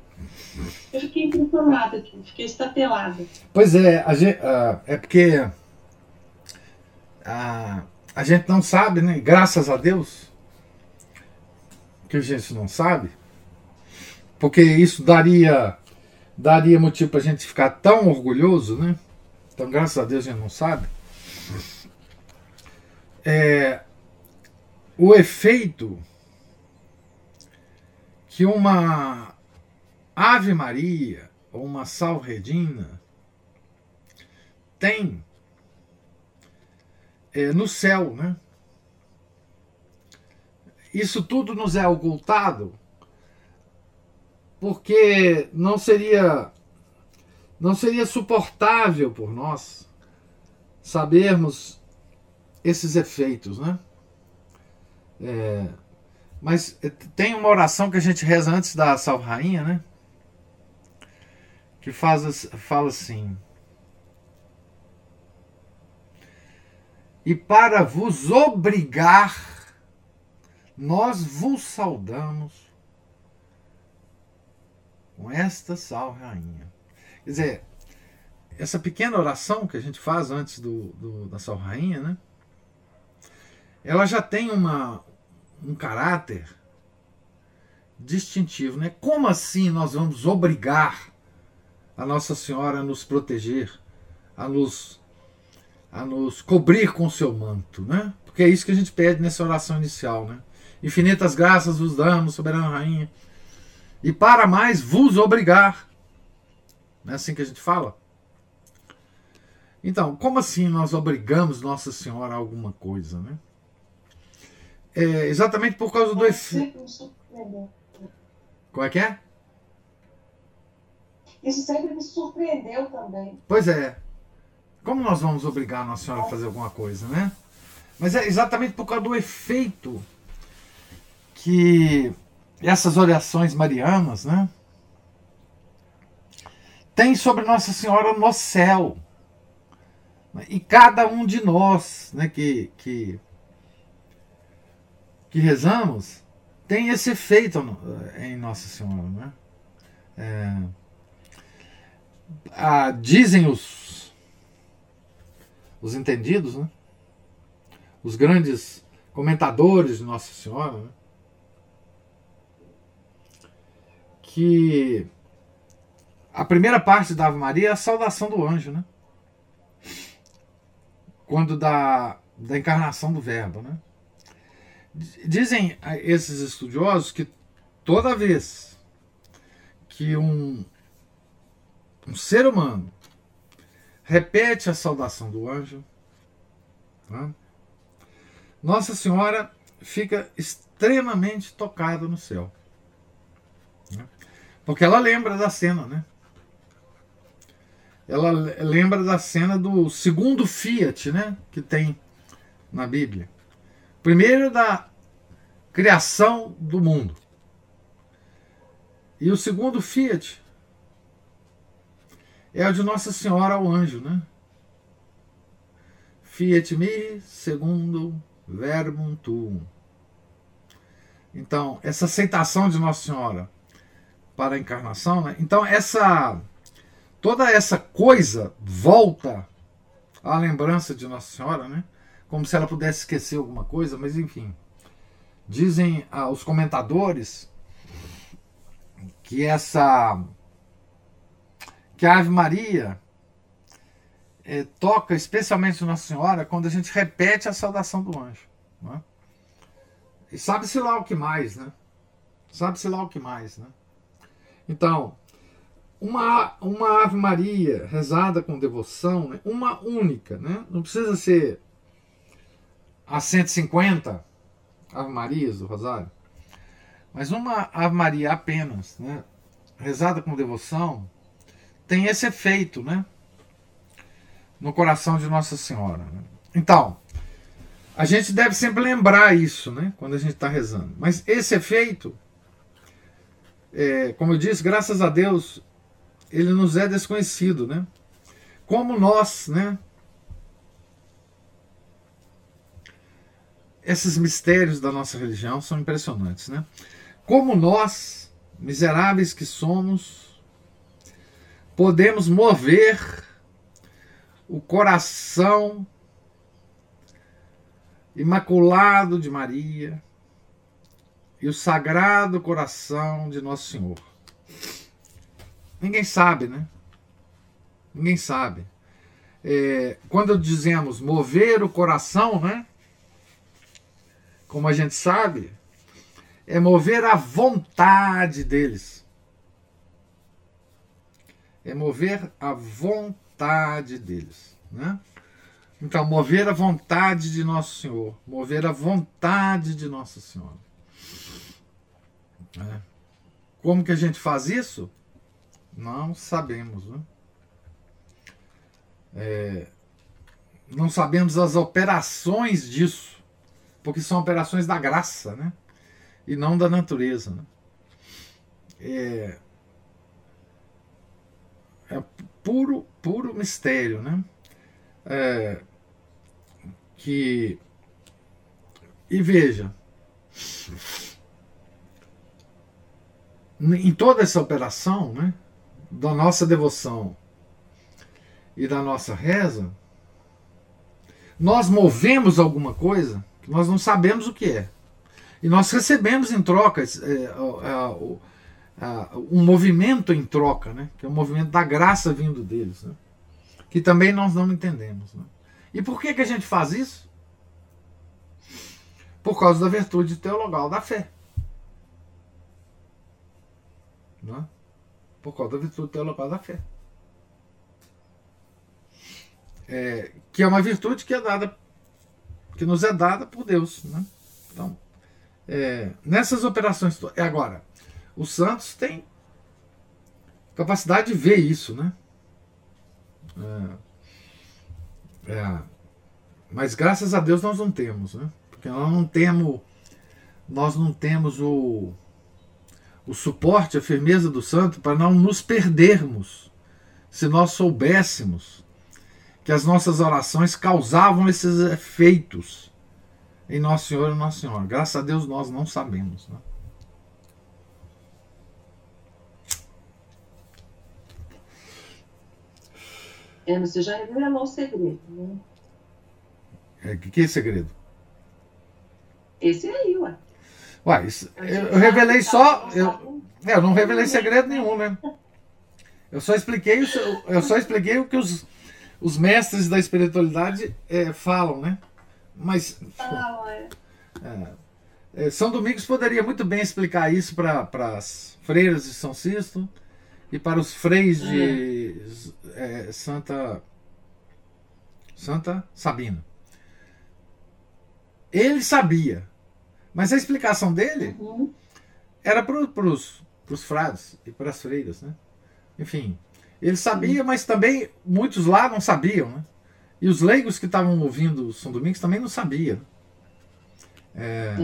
Eu fiquei impressionada aqui, fiquei estatelada. Pois é, a gente, uh, é porque uh, a gente não sabe, né? Graças a Deus que a gente não sabe, porque isso daria daria motivo para a gente ficar tão orgulhoso, né? Então, graças a Deus, a gente não sabe. É, o efeito que uma Ave Maria ou uma Salredina tem é, no céu, né? Isso tudo nos é ocultado porque não seria não seria suportável por nós sabermos esses efeitos, né? É, mas tem uma oração que a gente reza antes da Salve Rainha, né? Que faz, fala assim: E para vos obrigar, nós vos saudamos com esta salve rainha. Quer dizer, essa pequena oração que a gente faz antes do, do da salve rainha, né? Ela já tem uma, um caráter distintivo, né? Como assim nós vamos obrigar a Nossa Senhora a nos proteger, a nos a nos cobrir com seu manto, né? Porque é isso que a gente pede nessa oração inicial, né? Infinitas graças vos damos, soberana rainha e para mais vos obrigar. Não é assim que a gente fala? Então, como assim nós obrigamos Nossa Senhora a alguma coisa, né? É exatamente por causa do efeito. Qual é que é? Isso sempre me surpreendeu também. Pois é. Como nós vamos obrigar Nossa Senhora a fazer alguma coisa, né? Mas é exatamente por causa do efeito que essas orações marianas, né? Tem sobre Nossa Senhora no céu. E cada um de nós né, que, que, que rezamos tem esse efeito em Nossa Senhora. Né? É, ah, dizem os, os entendidos, né? os grandes comentadores de Nossa Senhora, né? Que a primeira parte da Ave Maria é a saudação do anjo, né? Quando da, da encarnação do Verbo, né? Dizem esses estudiosos que toda vez que um, um ser humano repete a saudação do anjo, né? Nossa Senhora fica extremamente tocada no céu. Porque ela lembra da cena, né? Ela lembra da cena do segundo Fiat, né? Que tem na Bíblia. Primeiro da criação do mundo. E o segundo Fiat é o de Nossa Senhora ao anjo, né? Fiat mi segundo verbum tuum. Então, essa aceitação de Nossa Senhora para a encarnação. Né? Então, essa toda essa coisa volta à lembrança de Nossa Senhora, né? Como se ela pudesse esquecer alguma coisa, mas enfim. Dizem ah, os comentadores que essa que a Ave Maria é, toca especialmente Nossa Senhora quando a gente repete a saudação do anjo. Né? E sabe-se lá o que mais, né? Sabe-se lá o que mais, né? Então, uma, uma Ave Maria rezada com devoção, né? uma única, né? Não precisa ser a 150 Ave Marias do Rosário, mas uma Ave Maria apenas, né? Rezada com devoção, tem esse efeito, né? No coração de Nossa Senhora. Né? Então, a gente deve sempre lembrar isso, né? Quando a gente está rezando. Mas esse efeito, é, como eu disse, graças a Deus, ele nos é desconhecido, né? Como nós, né? Esses mistérios da nossa religião são impressionantes, né? Como nós, miseráveis que somos, podemos mover o coração imaculado de Maria e o sagrado coração de Nosso Senhor. Ninguém sabe, né? Ninguém sabe. É, quando dizemos mover o coração, né? Como a gente sabe, é mover a vontade deles. É mover a vontade deles, né? Então, mover a vontade de Nosso Senhor, mover a vontade de Nossa Senhora. É. Como que a gente faz isso? Não sabemos. Né? É, não sabemos as operações disso, porque são operações da graça, né? E não da natureza. Né? É, é puro, puro mistério, né? É, que e veja em toda essa operação, né? da nossa devoção e da nossa reza, nós movemos alguma coisa que nós não sabemos o que é. E nós recebemos em troca é, um movimento em troca, né? que é o um movimento da graça vindo deles, né? que também nós não entendemos. Né? E por que, que a gente faz isso? Por causa da virtude teologal da fé. Não é? por causa da virtude teologal da fé. É, que é uma virtude que é dada, que nos é dada por Deus. Né? Então, é, nessas operações. É agora, os santos têm capacidade de ver isso, né? É, é, mas graças a Deus nós não temos, né? Porque nós não temos, nós não temos o o suporte, a firmeza do santo para não nos perdermos. Se nós soubéssemos que as nossas orações causavam esses efeitos em Nosso Senhor e Nossa Senhora. Graças a Deus nós não sabemos. Né? É, você já revelou o segredo, né? É, que, que é segredo? Esse aí, ué. Uai, isso, eu, eu revelei só. Eu, é, eu não revelei segredo nenhum, né? Eu só expliquei, eu só expliquei o que os, os mestres da espiritualidade é, falam, né? Mas. É. é, é, São Domingos poderia muito bem explicar isso para as freiras de São Sisto e para os freis de é, Santa Santa Sabina. Ele sabia, mas a explicação dele uhum. era para os frades e para as freiras. Né? Enfim, ele sabia, mas também muitos lá não sabiam. Né? E os leigos que estavam ouvindo São Domingos também não sabiam. É,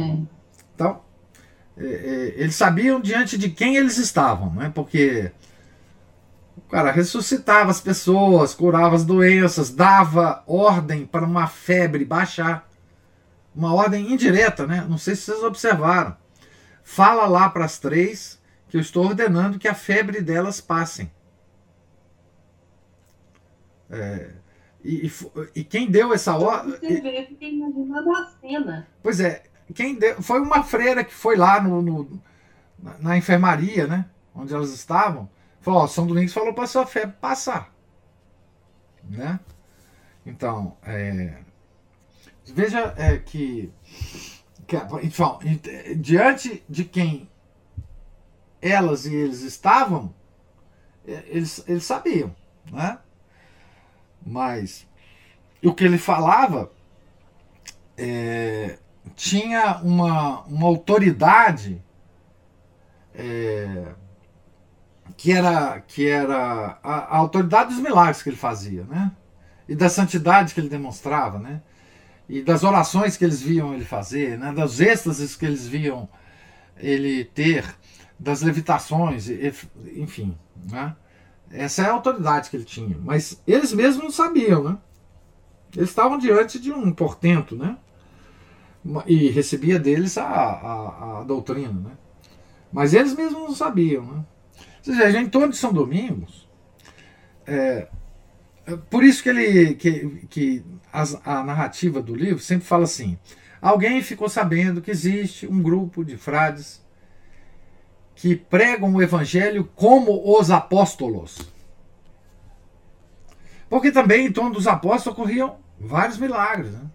então, é, é, eles sabiam diante de quem eles estavam, né? porque o cara ressuscitava as pessoas, curava as doenças, dava ordem para uma febre baixar uma ordem indireta, né? Não sei se vocês observaram. Fala lá para as três que eu estou ordenando que a febre delas passem. É, e, e, e, quem deu essa ordem. Você vê, eu fiquei imaginando a cena. Pois é, quem deu, foi uma freira que foi lá no, no na, na, enfermaria, né? Onde elas estavam. Falou: Ó, São Domingos falou para sua fé passar. Né? Então, é, veja é, que, que então, diante de quem elas e eles estavam, é, eles, eles sabiam, né? Mas o que ele falava é, tinha uma, uma autoridade é, que era, que era a, a, autoridade dos milagres que ele fazia, né? E da santidade que ele demonstrava, né? E das orações que eles viam ele fazer, né? Das êxtases que eles viam ele ter, das levitações, enfim, né? Essa é a autoridade que ele tinha. Mas eles mesmos não sabiam, né? Eles estavam diante de um portento, né? E recebia deles a, a, a doutrina, né? Mas eles mesmos não sabiam, né? Ou seja, em torno de São Domingos, é, por isso que ele que, que a, a narrativa do livro sempre fala assim: alguém ficou sabendo que existe um grupo de frades que pregam o evangelho como os apóstolos. Porque também em torno dos apóstolos ocorriam vários milagres. Né?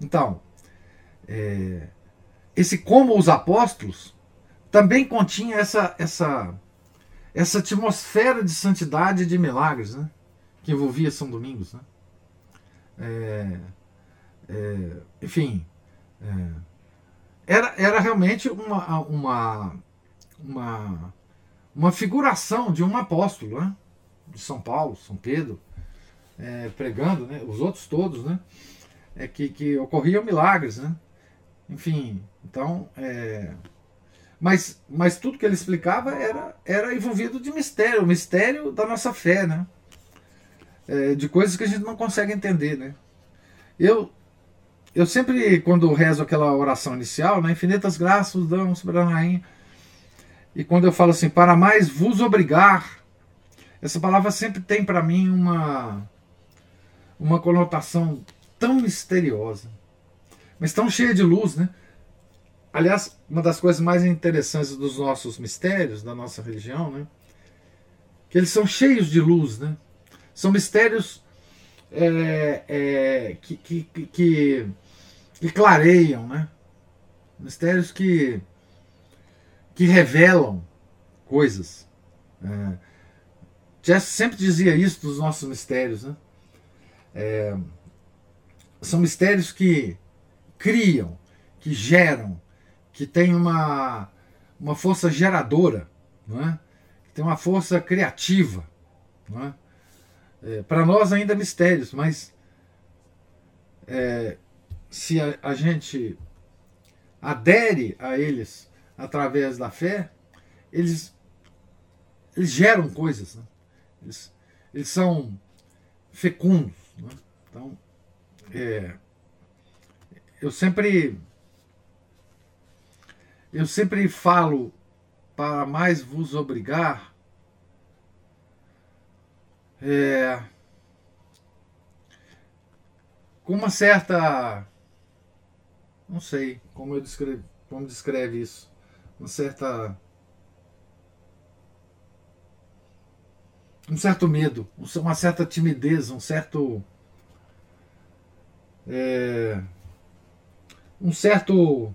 Então, é, esse como os apóstolos também continha essa, essa, essa atmosfera de santidade e de milagres né? Que envolvia São Domingos. Né? É, é, enfim, é, era, era realmente uma, uma, uma, uma figuração de um apóstolo, né? de São Paulo, São Pedro, é, pregando, né? os outros todos, né? é que, que ocorriam milagres. Né? Enfim, então. É, mas, mas tudo que ele explicava era, era envolvido de mistério, o mistério da nossa fé, né? É, de coisas que a gente não consegue entender, né? Eu, eu sempre, quando rezo aquela oração inicial, né, infinitas graças dão sobre a rainha, e quando eu falo assim, para mais vos obrigar, essa palavra sempre tem para mim uma, uma conotação tão misteriosa, mas tão cheia de luz, né? Aliás, uma das coisas mais interessantes dos nossos mistérios, da nossa religião, né? Que eles são cheios de luz, né? São mistérios é, é, que, que, que, que, clareiam, né? Mistérios que, que revelam coisas. É, Jess sempre dizia isso dos nossos mistérios, né? É, são mistérios que criam, que geram, que têm uma, uma força geradora, não é? que tem uma força criativa. Não é? É, Para nós ainda mistérios, mas é, se a, a, gente adere a eles através da fé, eles, eles geram coisas. Né? Eles, eles são fecundos. Né? Então, é, eu sempre eu sempre falo para mais vos obrigar é, com uma certa não sei como eu descrevo como descreve isso uma certa um certo medo, uma certa timidez, um certo. É, um certo.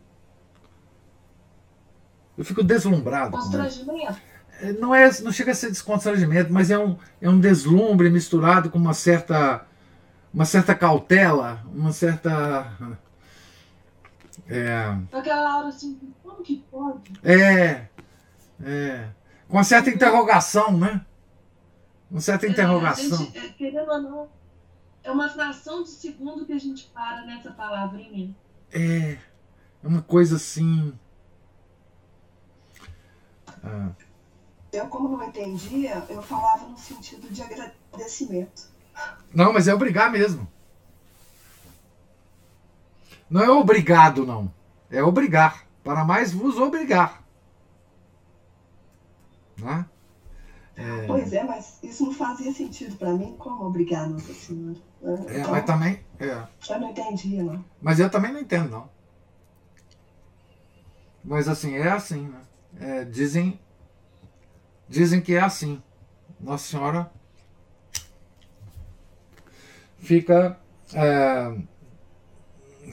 Eu fico deslumbrado. Constrangimento? É, não, é, não chega a ser desconstrangimento, mas é um, é um deslumbre misturado com uma certa, uma certa cautela, uma certa. É, Aquela hora assim, como que pode? É, é. Com uma certa interrogação, né? Uma certa é, interrogação. Gente, é, querendo ou não, é uma fração de segundo que a gente para nessa palavrinha. É, é uma coisa assim. Ah. Eu, como não entendia, eu falava no sentido de agradecimento. Não, mas é obrigar mesmo. Não é obrigado, não. É obrigar. Para mais vos obrigar. Né? É... Pois é, mas isso não fazia sentido para mim. Como obrigar Nossa Senhora? É, então, mas também. É. Já não entendia, não. Mas eu também não entendo, não. Mas assim, é assim, né? É, dizem, dizem que é assim. Nossa Senhora fica é,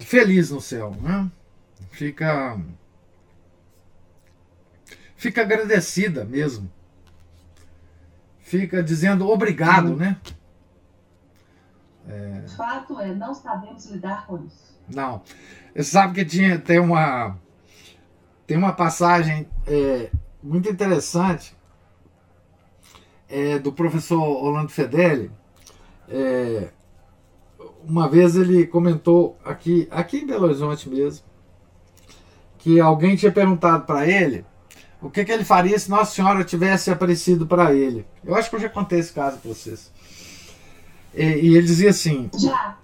feliz no céu, né? Fica fica agradecida mesmo. Fica dizendo obrigado, uhum. né? É... Fato é, não sabemos lidar com isso. Não. Você sabe que tinha, tem uma tem uma passagem é, muito interessante é, do professor Orlando Fedeli. É, uma vez ele comentou aqui, aqui em Belo Horizonte mesmo, que alguém tinha perguntado para ele o que, que, ele faria se Nossa Senhora tivesse aparecido para ele. Eu acho que eu já contei esse caso para vocês. E, e, ele dizia assim: Já.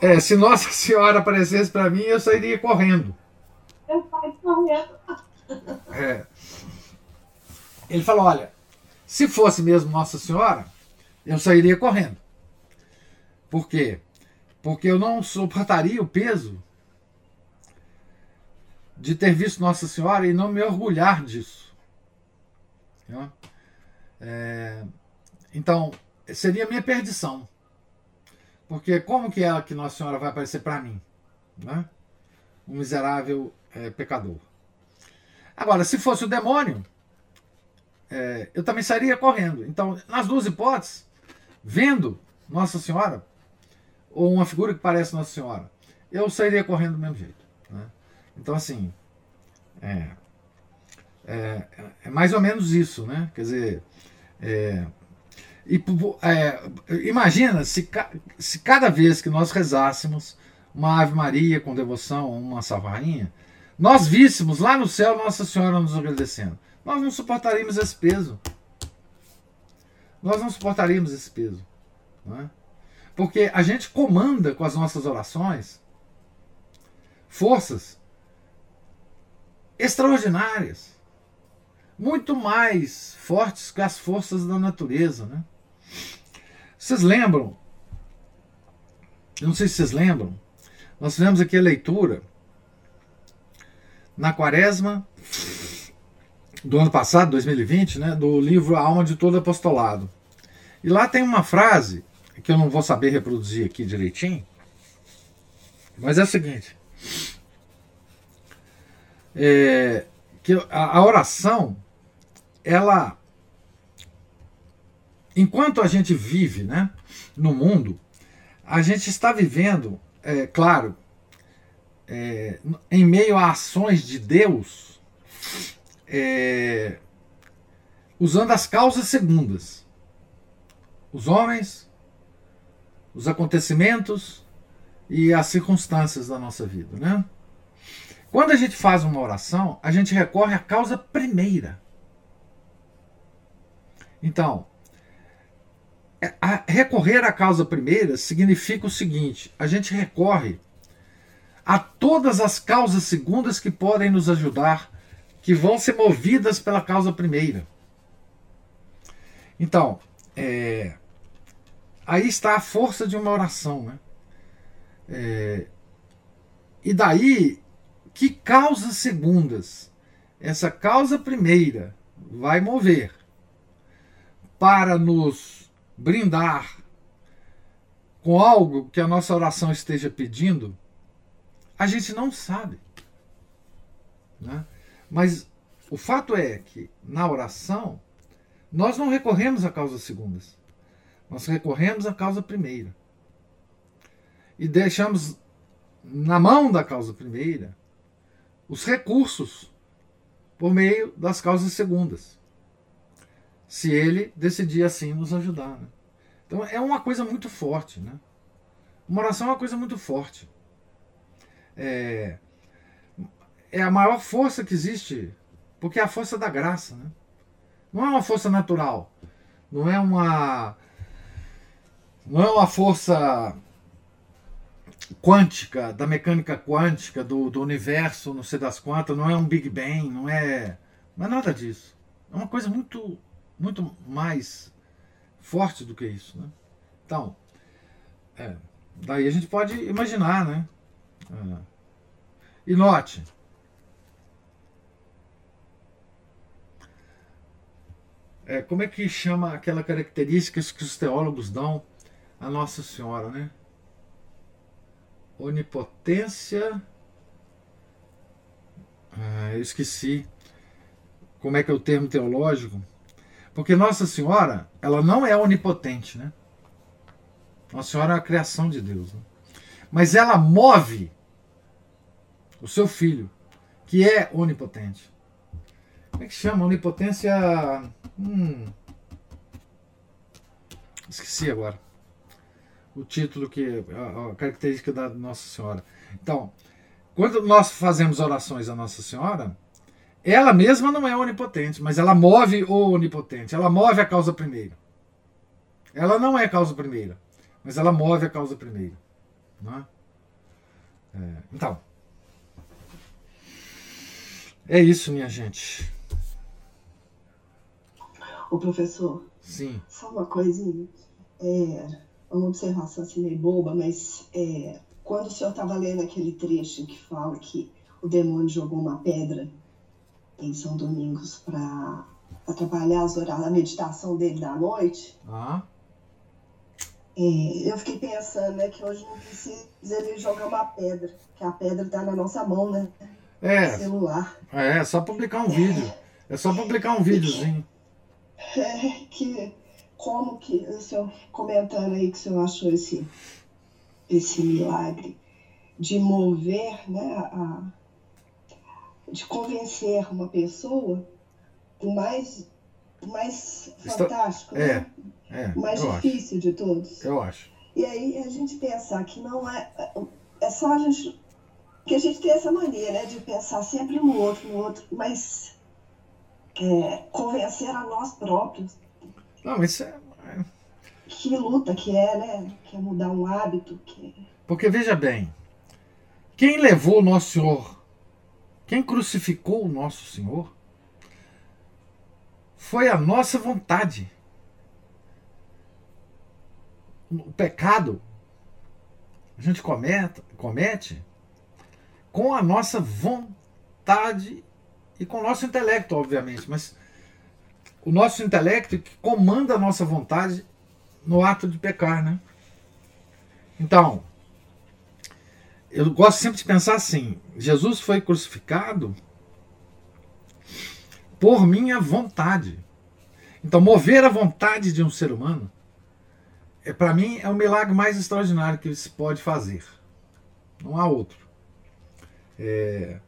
É, se Nossa Senhora aparecesse para mim, eu sairia correndo. Eu saio correndo. É. Ele falou: olha, se fosse mesmo Nossa Senhora, eu sairia correndo. Por quê? Porque eu não suportaria o peso de ter visto Nossa Senhora e não me orgulhar disso. É, então, seria minha perdição. Porque como que é que Nossa Senhora vai aparecer para mim? Né? Um miserável é, pecador. Agora, se fosse o demônio, é, eu também sairia correndo. Então, nas duas hipóteses, vendo Nossa Senhora, ou uma figura que parece Nossa Senhora, eu sairia correndo do mesmo jeito. Né? Então, assim, é, é, é, mais ou menos isso, né? Quer dizer, é, e, é, imagina se, se cada vez que nós rezássemos uma Ave Maria com devoção, uma salvainha, nós víssemos lá no céu Nossa Senhora nos agradecendo, nós não suportaríamos esse peso. Nós não suportaríamos esse peso. Não é? Porque a gente comanda com as nossas orações forças extraordinárias, muito mais fortes que as forças da natureza. Né? Vocês lembram? Eu não sei se vocês lembram. Nós fizemos aqui a leitura na quaresma do ano passado, 2020, né, do livro A Alma de Todo Apostolado. E lá tem uma frase que eu não vou saber reproduzir aqui direitinho, mas é o seguinte: é, que a, a oração, ela, enquanto a gente vive, né, no mundo, a gente está vivendo, é, claro, é, em meio a ações de Deus, é, usando as causas segundas. Os homens, os acontecimentos e as circunstâncias da nossa vida. Né? Quando a gente faz uma oração, a gente recorre à causa primeira. Então, é, recorrer à causa primeira significa o seguinte: a gente recorre a todas as causas segundas que podem nos ajudar, que vão ser movidas pela causa primeira. Então, é, aí está a força de uma oração. Né? É, e daí, que causas segundas essa causa primeira vai mover para nos brindar com algo que a nossa oração esteja pedindo, a gente não sabe. Né? Mas o fato é que na oração nós não recorremos a causas segundas. Nós recorremos à causa primeira. E deixamos na mão da causa primeira os recursos por meio das causas segundas. Se ele decidir assim nos ajudar. Né? Então é uma coisa muito forte. Né? Uma oração é uma coisa muito forte é, é a maior força que existe, porque é a força da graça. Né? Não é uma força natural, não é uma não é uma força quântica, da mecânica quântica, do, do universo, não sei das quantas, não é um Big Bang, não é, não é nada disso. É uma coisa muito muito mais forte do que isso. Né? Então, é, daí a gente pode imaginar, né? É. E note, é, como é que chama aquela característica que os teólogos dão a Nossa Senhora, né? Onipotência. Ah, eu esqueci como é que é o termo teológico. Porque Nossa Senhora, ela não é onipotente, né? Nossa Senhora é a criação de Deus. Né? Mas ela move o seu filho, que é onipotente. Como é que chama? Onipotência. Hum. Esqueci agora. O título que. A, a característica da Nossa Senhora. Então, quando nós fazemos orações a Nossa Senhora, ela mesma não é onipotente, mas ela move o onipotente, ela move a causa primeira. Ela não é a causa primeira, mas ela move a causa primeira. Não é? É, então, é isso, minha gente. O professor. Sim. Só uma coisinha. É, uma observação assim meio boba, mas é, quando o senhor estava lendo aquele trecho que fala que o demônio jogou uma pedra em São Domingos para atrapalhar as horas, a meditação dele da noite, ah. é, eu fiquei pensando né, que hoje não precisa ele jogar uma pedra, que a pedra está na nossa mão, né? É. celular. É, é só publicar um vídeo. É só publicar um <laughs> videozinho. É, que como que o senhor comentando aí que o senhor achou esse, esse milagre de mover, né, a, de convencer uma pessoa o mais, o mais fantástico, é, né? É, o mais difícil de todos. Acho. Eu acho. E aí a gente pensar que não é. É só a gente. Que a gente tem essa mania, né? De pensar sempre no outro, no outro, mas é, convencer a nós próprios. Não, isso é. Que luta que é, né? Que é mudar um hábito. Que... Porque veja bem, quem levou o nosso Senhor, quem crucificou o nosso Senhor, foi a nossa vontade. O pecado a gente cometa, comete com a nossa vontade e com o nosso intelecto, obviamente, mas o nosso intelecto que comanda a nossa vontade no ato de pecar, né? Então, eu gosto sempre de pensar assim: Jesus foi crucificado por minha vontade. Então, mover a vontade de um ser humano, é para mim, é o milagre mais extraordinário que se pode fazer. Não há outro. É,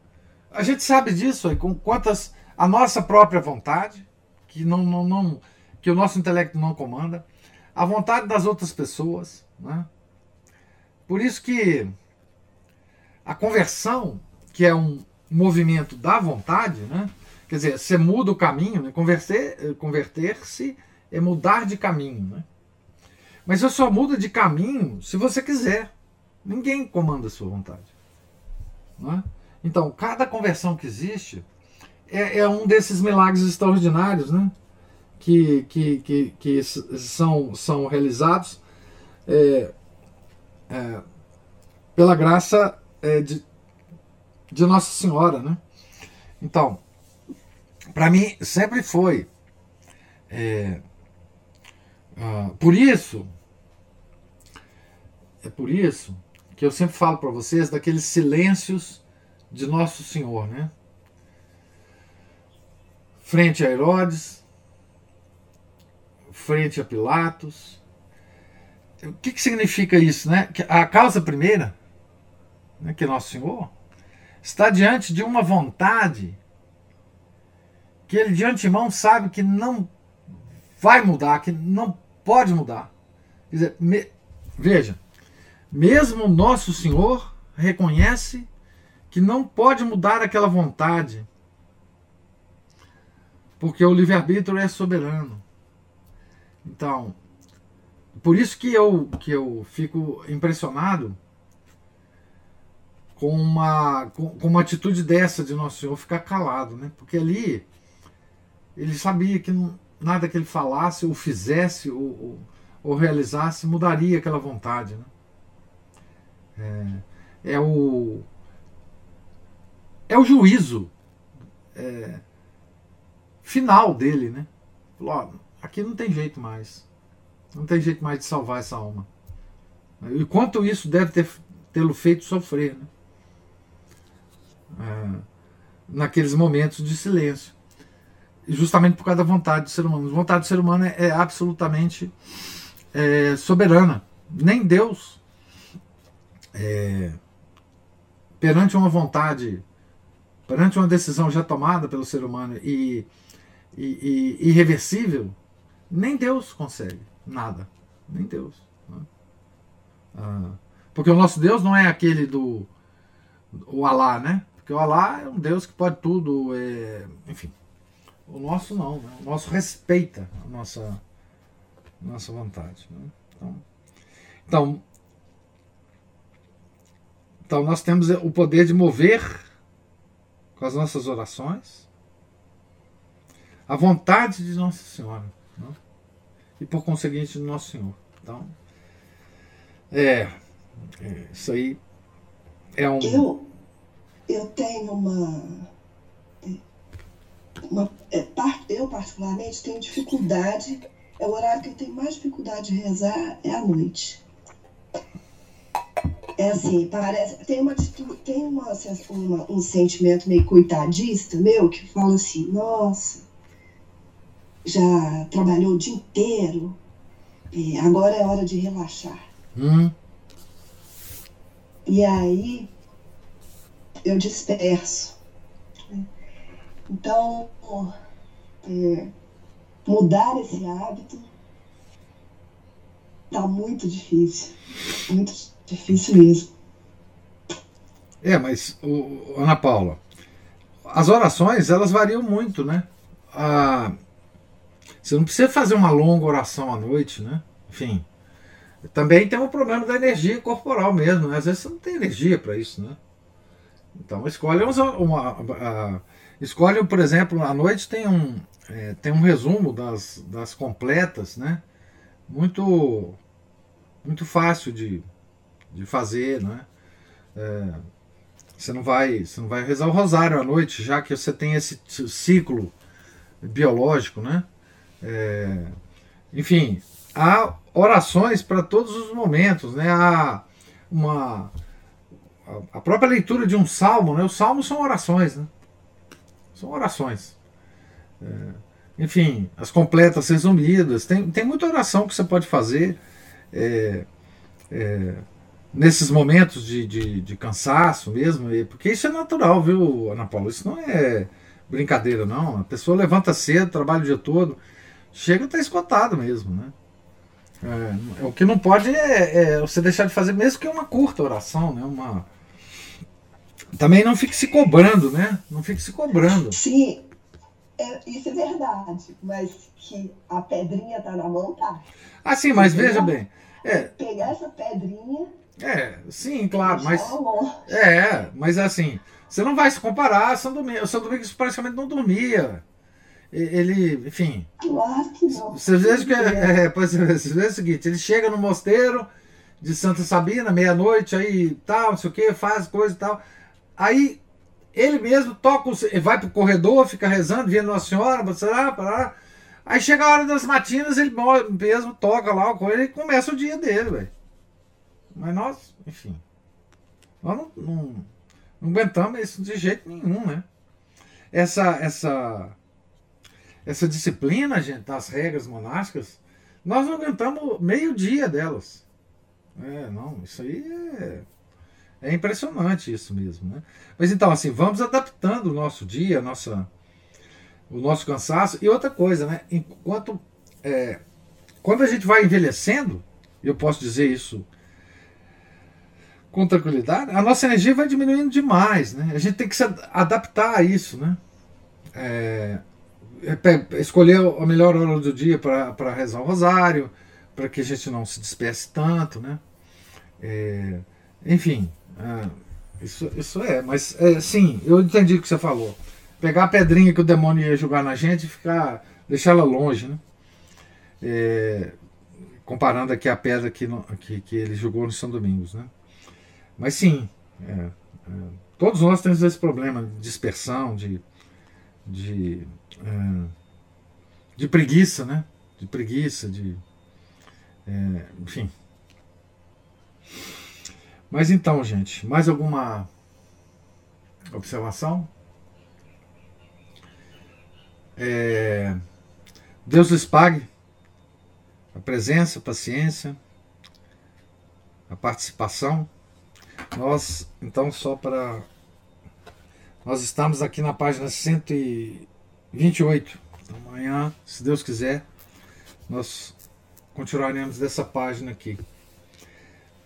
a gente sabe disso com quantas a nossa própria vontade, que não, não, não que o nosso intelecto não comanda, a vontade das outras pessoas, né? Por isso que a conversão, que é um movimento da vontade, né? Quer dizer, você muda o caminho, né? converter-se converter é mudar de caminho, né? Mas você só muda de caminho se você quiser. Ninguém comanda a sua vontade. Né? Então, cada conversão que existe é, é, um desses milagres extraordinários né? que, que, que, que são, são realizados é, é, pela graça é, de, de Nossa Senhora. Né? Então, para mim sempre foi. É, uh, por isso, é por isso que eu sempre falo para vocês daqueles silêncios de Nosso Senhor, né? Frente a Herodes, frente a Pilatos. O que, que significa isso, né? Que a causa primeira, né, que Nosso Senhor, está diante de uma vontade que ele de antemão sabe que não vai mudar, que não pode mudar. Quer dizer, me, veja, mesmo Nosso Senhor reconhece que não pode mudar aquela vontade, porque o livre-arbítrio é soberano. Então, por isso que eu, que eu fico impressionado com uma, com, uma atitude dessa de Nosso Senhor ficar calado, né? Porque ali ele sabia que nada que ele falasse ou fizesse ou, ou, ou realizasse mudaria aquela vontade. Né? É, é, o é o juízo é, final dele, né? Falou, aqui não tem jeito mais, não tem jeito mais de salvar essa alma. E quanto isso deve ter tê-lo feito sofrer, né? É, naqueles momentos de silêncio justamente por causa da vontade do ser humano. A vontade do ser humano é, é absolutamente é, soberana. Nem Deus, é, perante uma vontade, perante uma decisão já tomada pelo ser humano e, e, e irreversível, nem Deus consegue nada. Nem Deus. Né? Ah, porque o nosso Deus não é aquele do o Alá, né? Porque o Alá é um Deus que pode tudo, é, enfim. O nosso não, né? o nosso respeita a nossa, nossa vontade. Né? Então, então, então, nós temos o poder de mover com as nossas orações a vontade de Nossa Senhora né? e, por conseguinte, do Nosso Senhor. Então, é, é isso aí é um. Eu, eu tenho uma uma, é, eu particularmente tenho dificuldade, é o horário que eu tenho mais dificuldade de rezar é à noite. É assim, parece, tem, uma, tem uma, uma, um sentimento meio coitadista meu que fala assim, nossa, já trabalhou o dia inteiro, agora é hora de relaxar. Hum. E aí eu disperso. Então, é, mudar esse hábito está muito difícil. Muito difícil mesmo. É, mas, o, Ana Paula, as orações, elas variam muito, né? Você não precisa fazer uma longa oração à noite, né? Enfim. Também tem um problema da energia corporal mesmo, né? Às vezes você não tem energia para isso, né? Então escolhe uma, uma, Escolhe, por exemplo, à noite tem um, é, tem um resumo das, das completas, né? Muito, muito fácil de, de fazer, né? É, você não vai você não vai rezar o rosário à noite, já que você tem esse ciclo biológico, né? É, enfim, há orações para todos os momentos, né? Há uma a própria leitura de um salmo, né? Os salmos são orações, né? São orações. É, enfim, as completas resumidas. Tem, tem muita oração que você pode fazer é, é, nesses momentos de, de, de, cansaço mesmo, porque isso é natural, viu, Ana Paula? Isso não é brincadeira, não. A pessoa levanta cedo, trabalha o dia todo, chega e está esgotado mesmo, né? É, o que não pode é, é, você deixar de fazer, mesmo que é uma curta oração, né? Uma, também não fique se cobrando, né? Não fique se cobrando. Sim, é, isso é verdade, mas que a pedrinha tá na mão, tá. Ah, sim, mas veja bem. É, pegar essa pedrinha. É, sim, claro, mas. É, mas assim, você não vai se comparar. São Domingos, São Domingos praticamente não dormia. Ele, enfim. Claro que não. Você vê que é, é, você vê o seguinte: ele chega no mosteiro de Santa Sabina, meia-noite, aí tal, não sei o que, faz coisa e tal. Aí ele mesmo toca, vai pro corredor, fica rezando, vendo Nossa Senhora, será, para Aí chega a hora das matinas, ele mesmo toca lá ele e começa o dia dele, velho. Mas nós, enfim, nós não, não, não, aguentamos isso de jeito nenhum, né? Essa, essa, essa disciplina, gente, das regras monásticas, nós não aguentamos meio dia delas. É, não, isso aí é é impressionante isso mesmo. Né? Mas então, assim, vamos adaptando o nosso dia, nossa, o nosso cansaço. E outra coisa, né? Enquanto. É, quando a gente vai envelhecendo, eu posso dizer isso com tranquilidade, a nossa energia vai diminuindo demais. Né? A gente tem que se adaptar a isso. Né? É, é escolher a melhor hora do dia para rezar o rosário, para que a gente não se despece tanto. Né? É, enfim, ah, isso, isso é, mas é, sim, eu entendi o que você falou. Pegar a pedrinha que o demônio ia jogar na gente e ficar deixá-la longe, né? É, comparando aqui a pedra que, que, que, ele jogou no São Domingos, né? Mas sim, é, é, todos nós temos esse problema de dispersão, de, de, é, de preguiça, né? De preguiça, de. É, enfim. Mas então, gente, mais alguma observação? É, Deus lhes pague a presença, a paciência, a participação. Nós, então, só para. Nós estamos aqui na página 128. Amanhã, se Deus quiser, nós continuaremos dessa página aqui.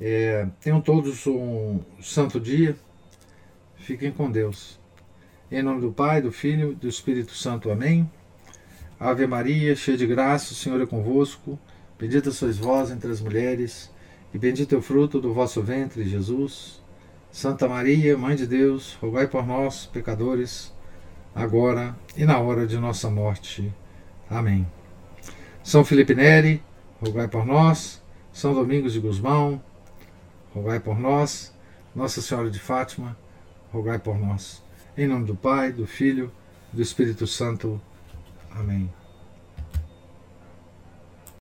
É, tenham todos um santo dia. Fiquem com Deus. Em nome do Pai, do Filho e do Espírito Santo. Amém. Ave Maria, cheia de graça, o Senhor é convosco. Bendita sois vós entre as mulheres, e bendito é o fruto do vosso ventre, Jesus. Santa Maria, Mãe de Deus, rogai por nós, pecadores, agora e na hora de nossa morte. Amém. São Felipe Neri, rogai por nós. São Domingos de Guzmão, rogai por nós. Nossa Senhora de Fátima, rogai por nós. Em nome do Pai, do Filho do Espírito Santo. Amém.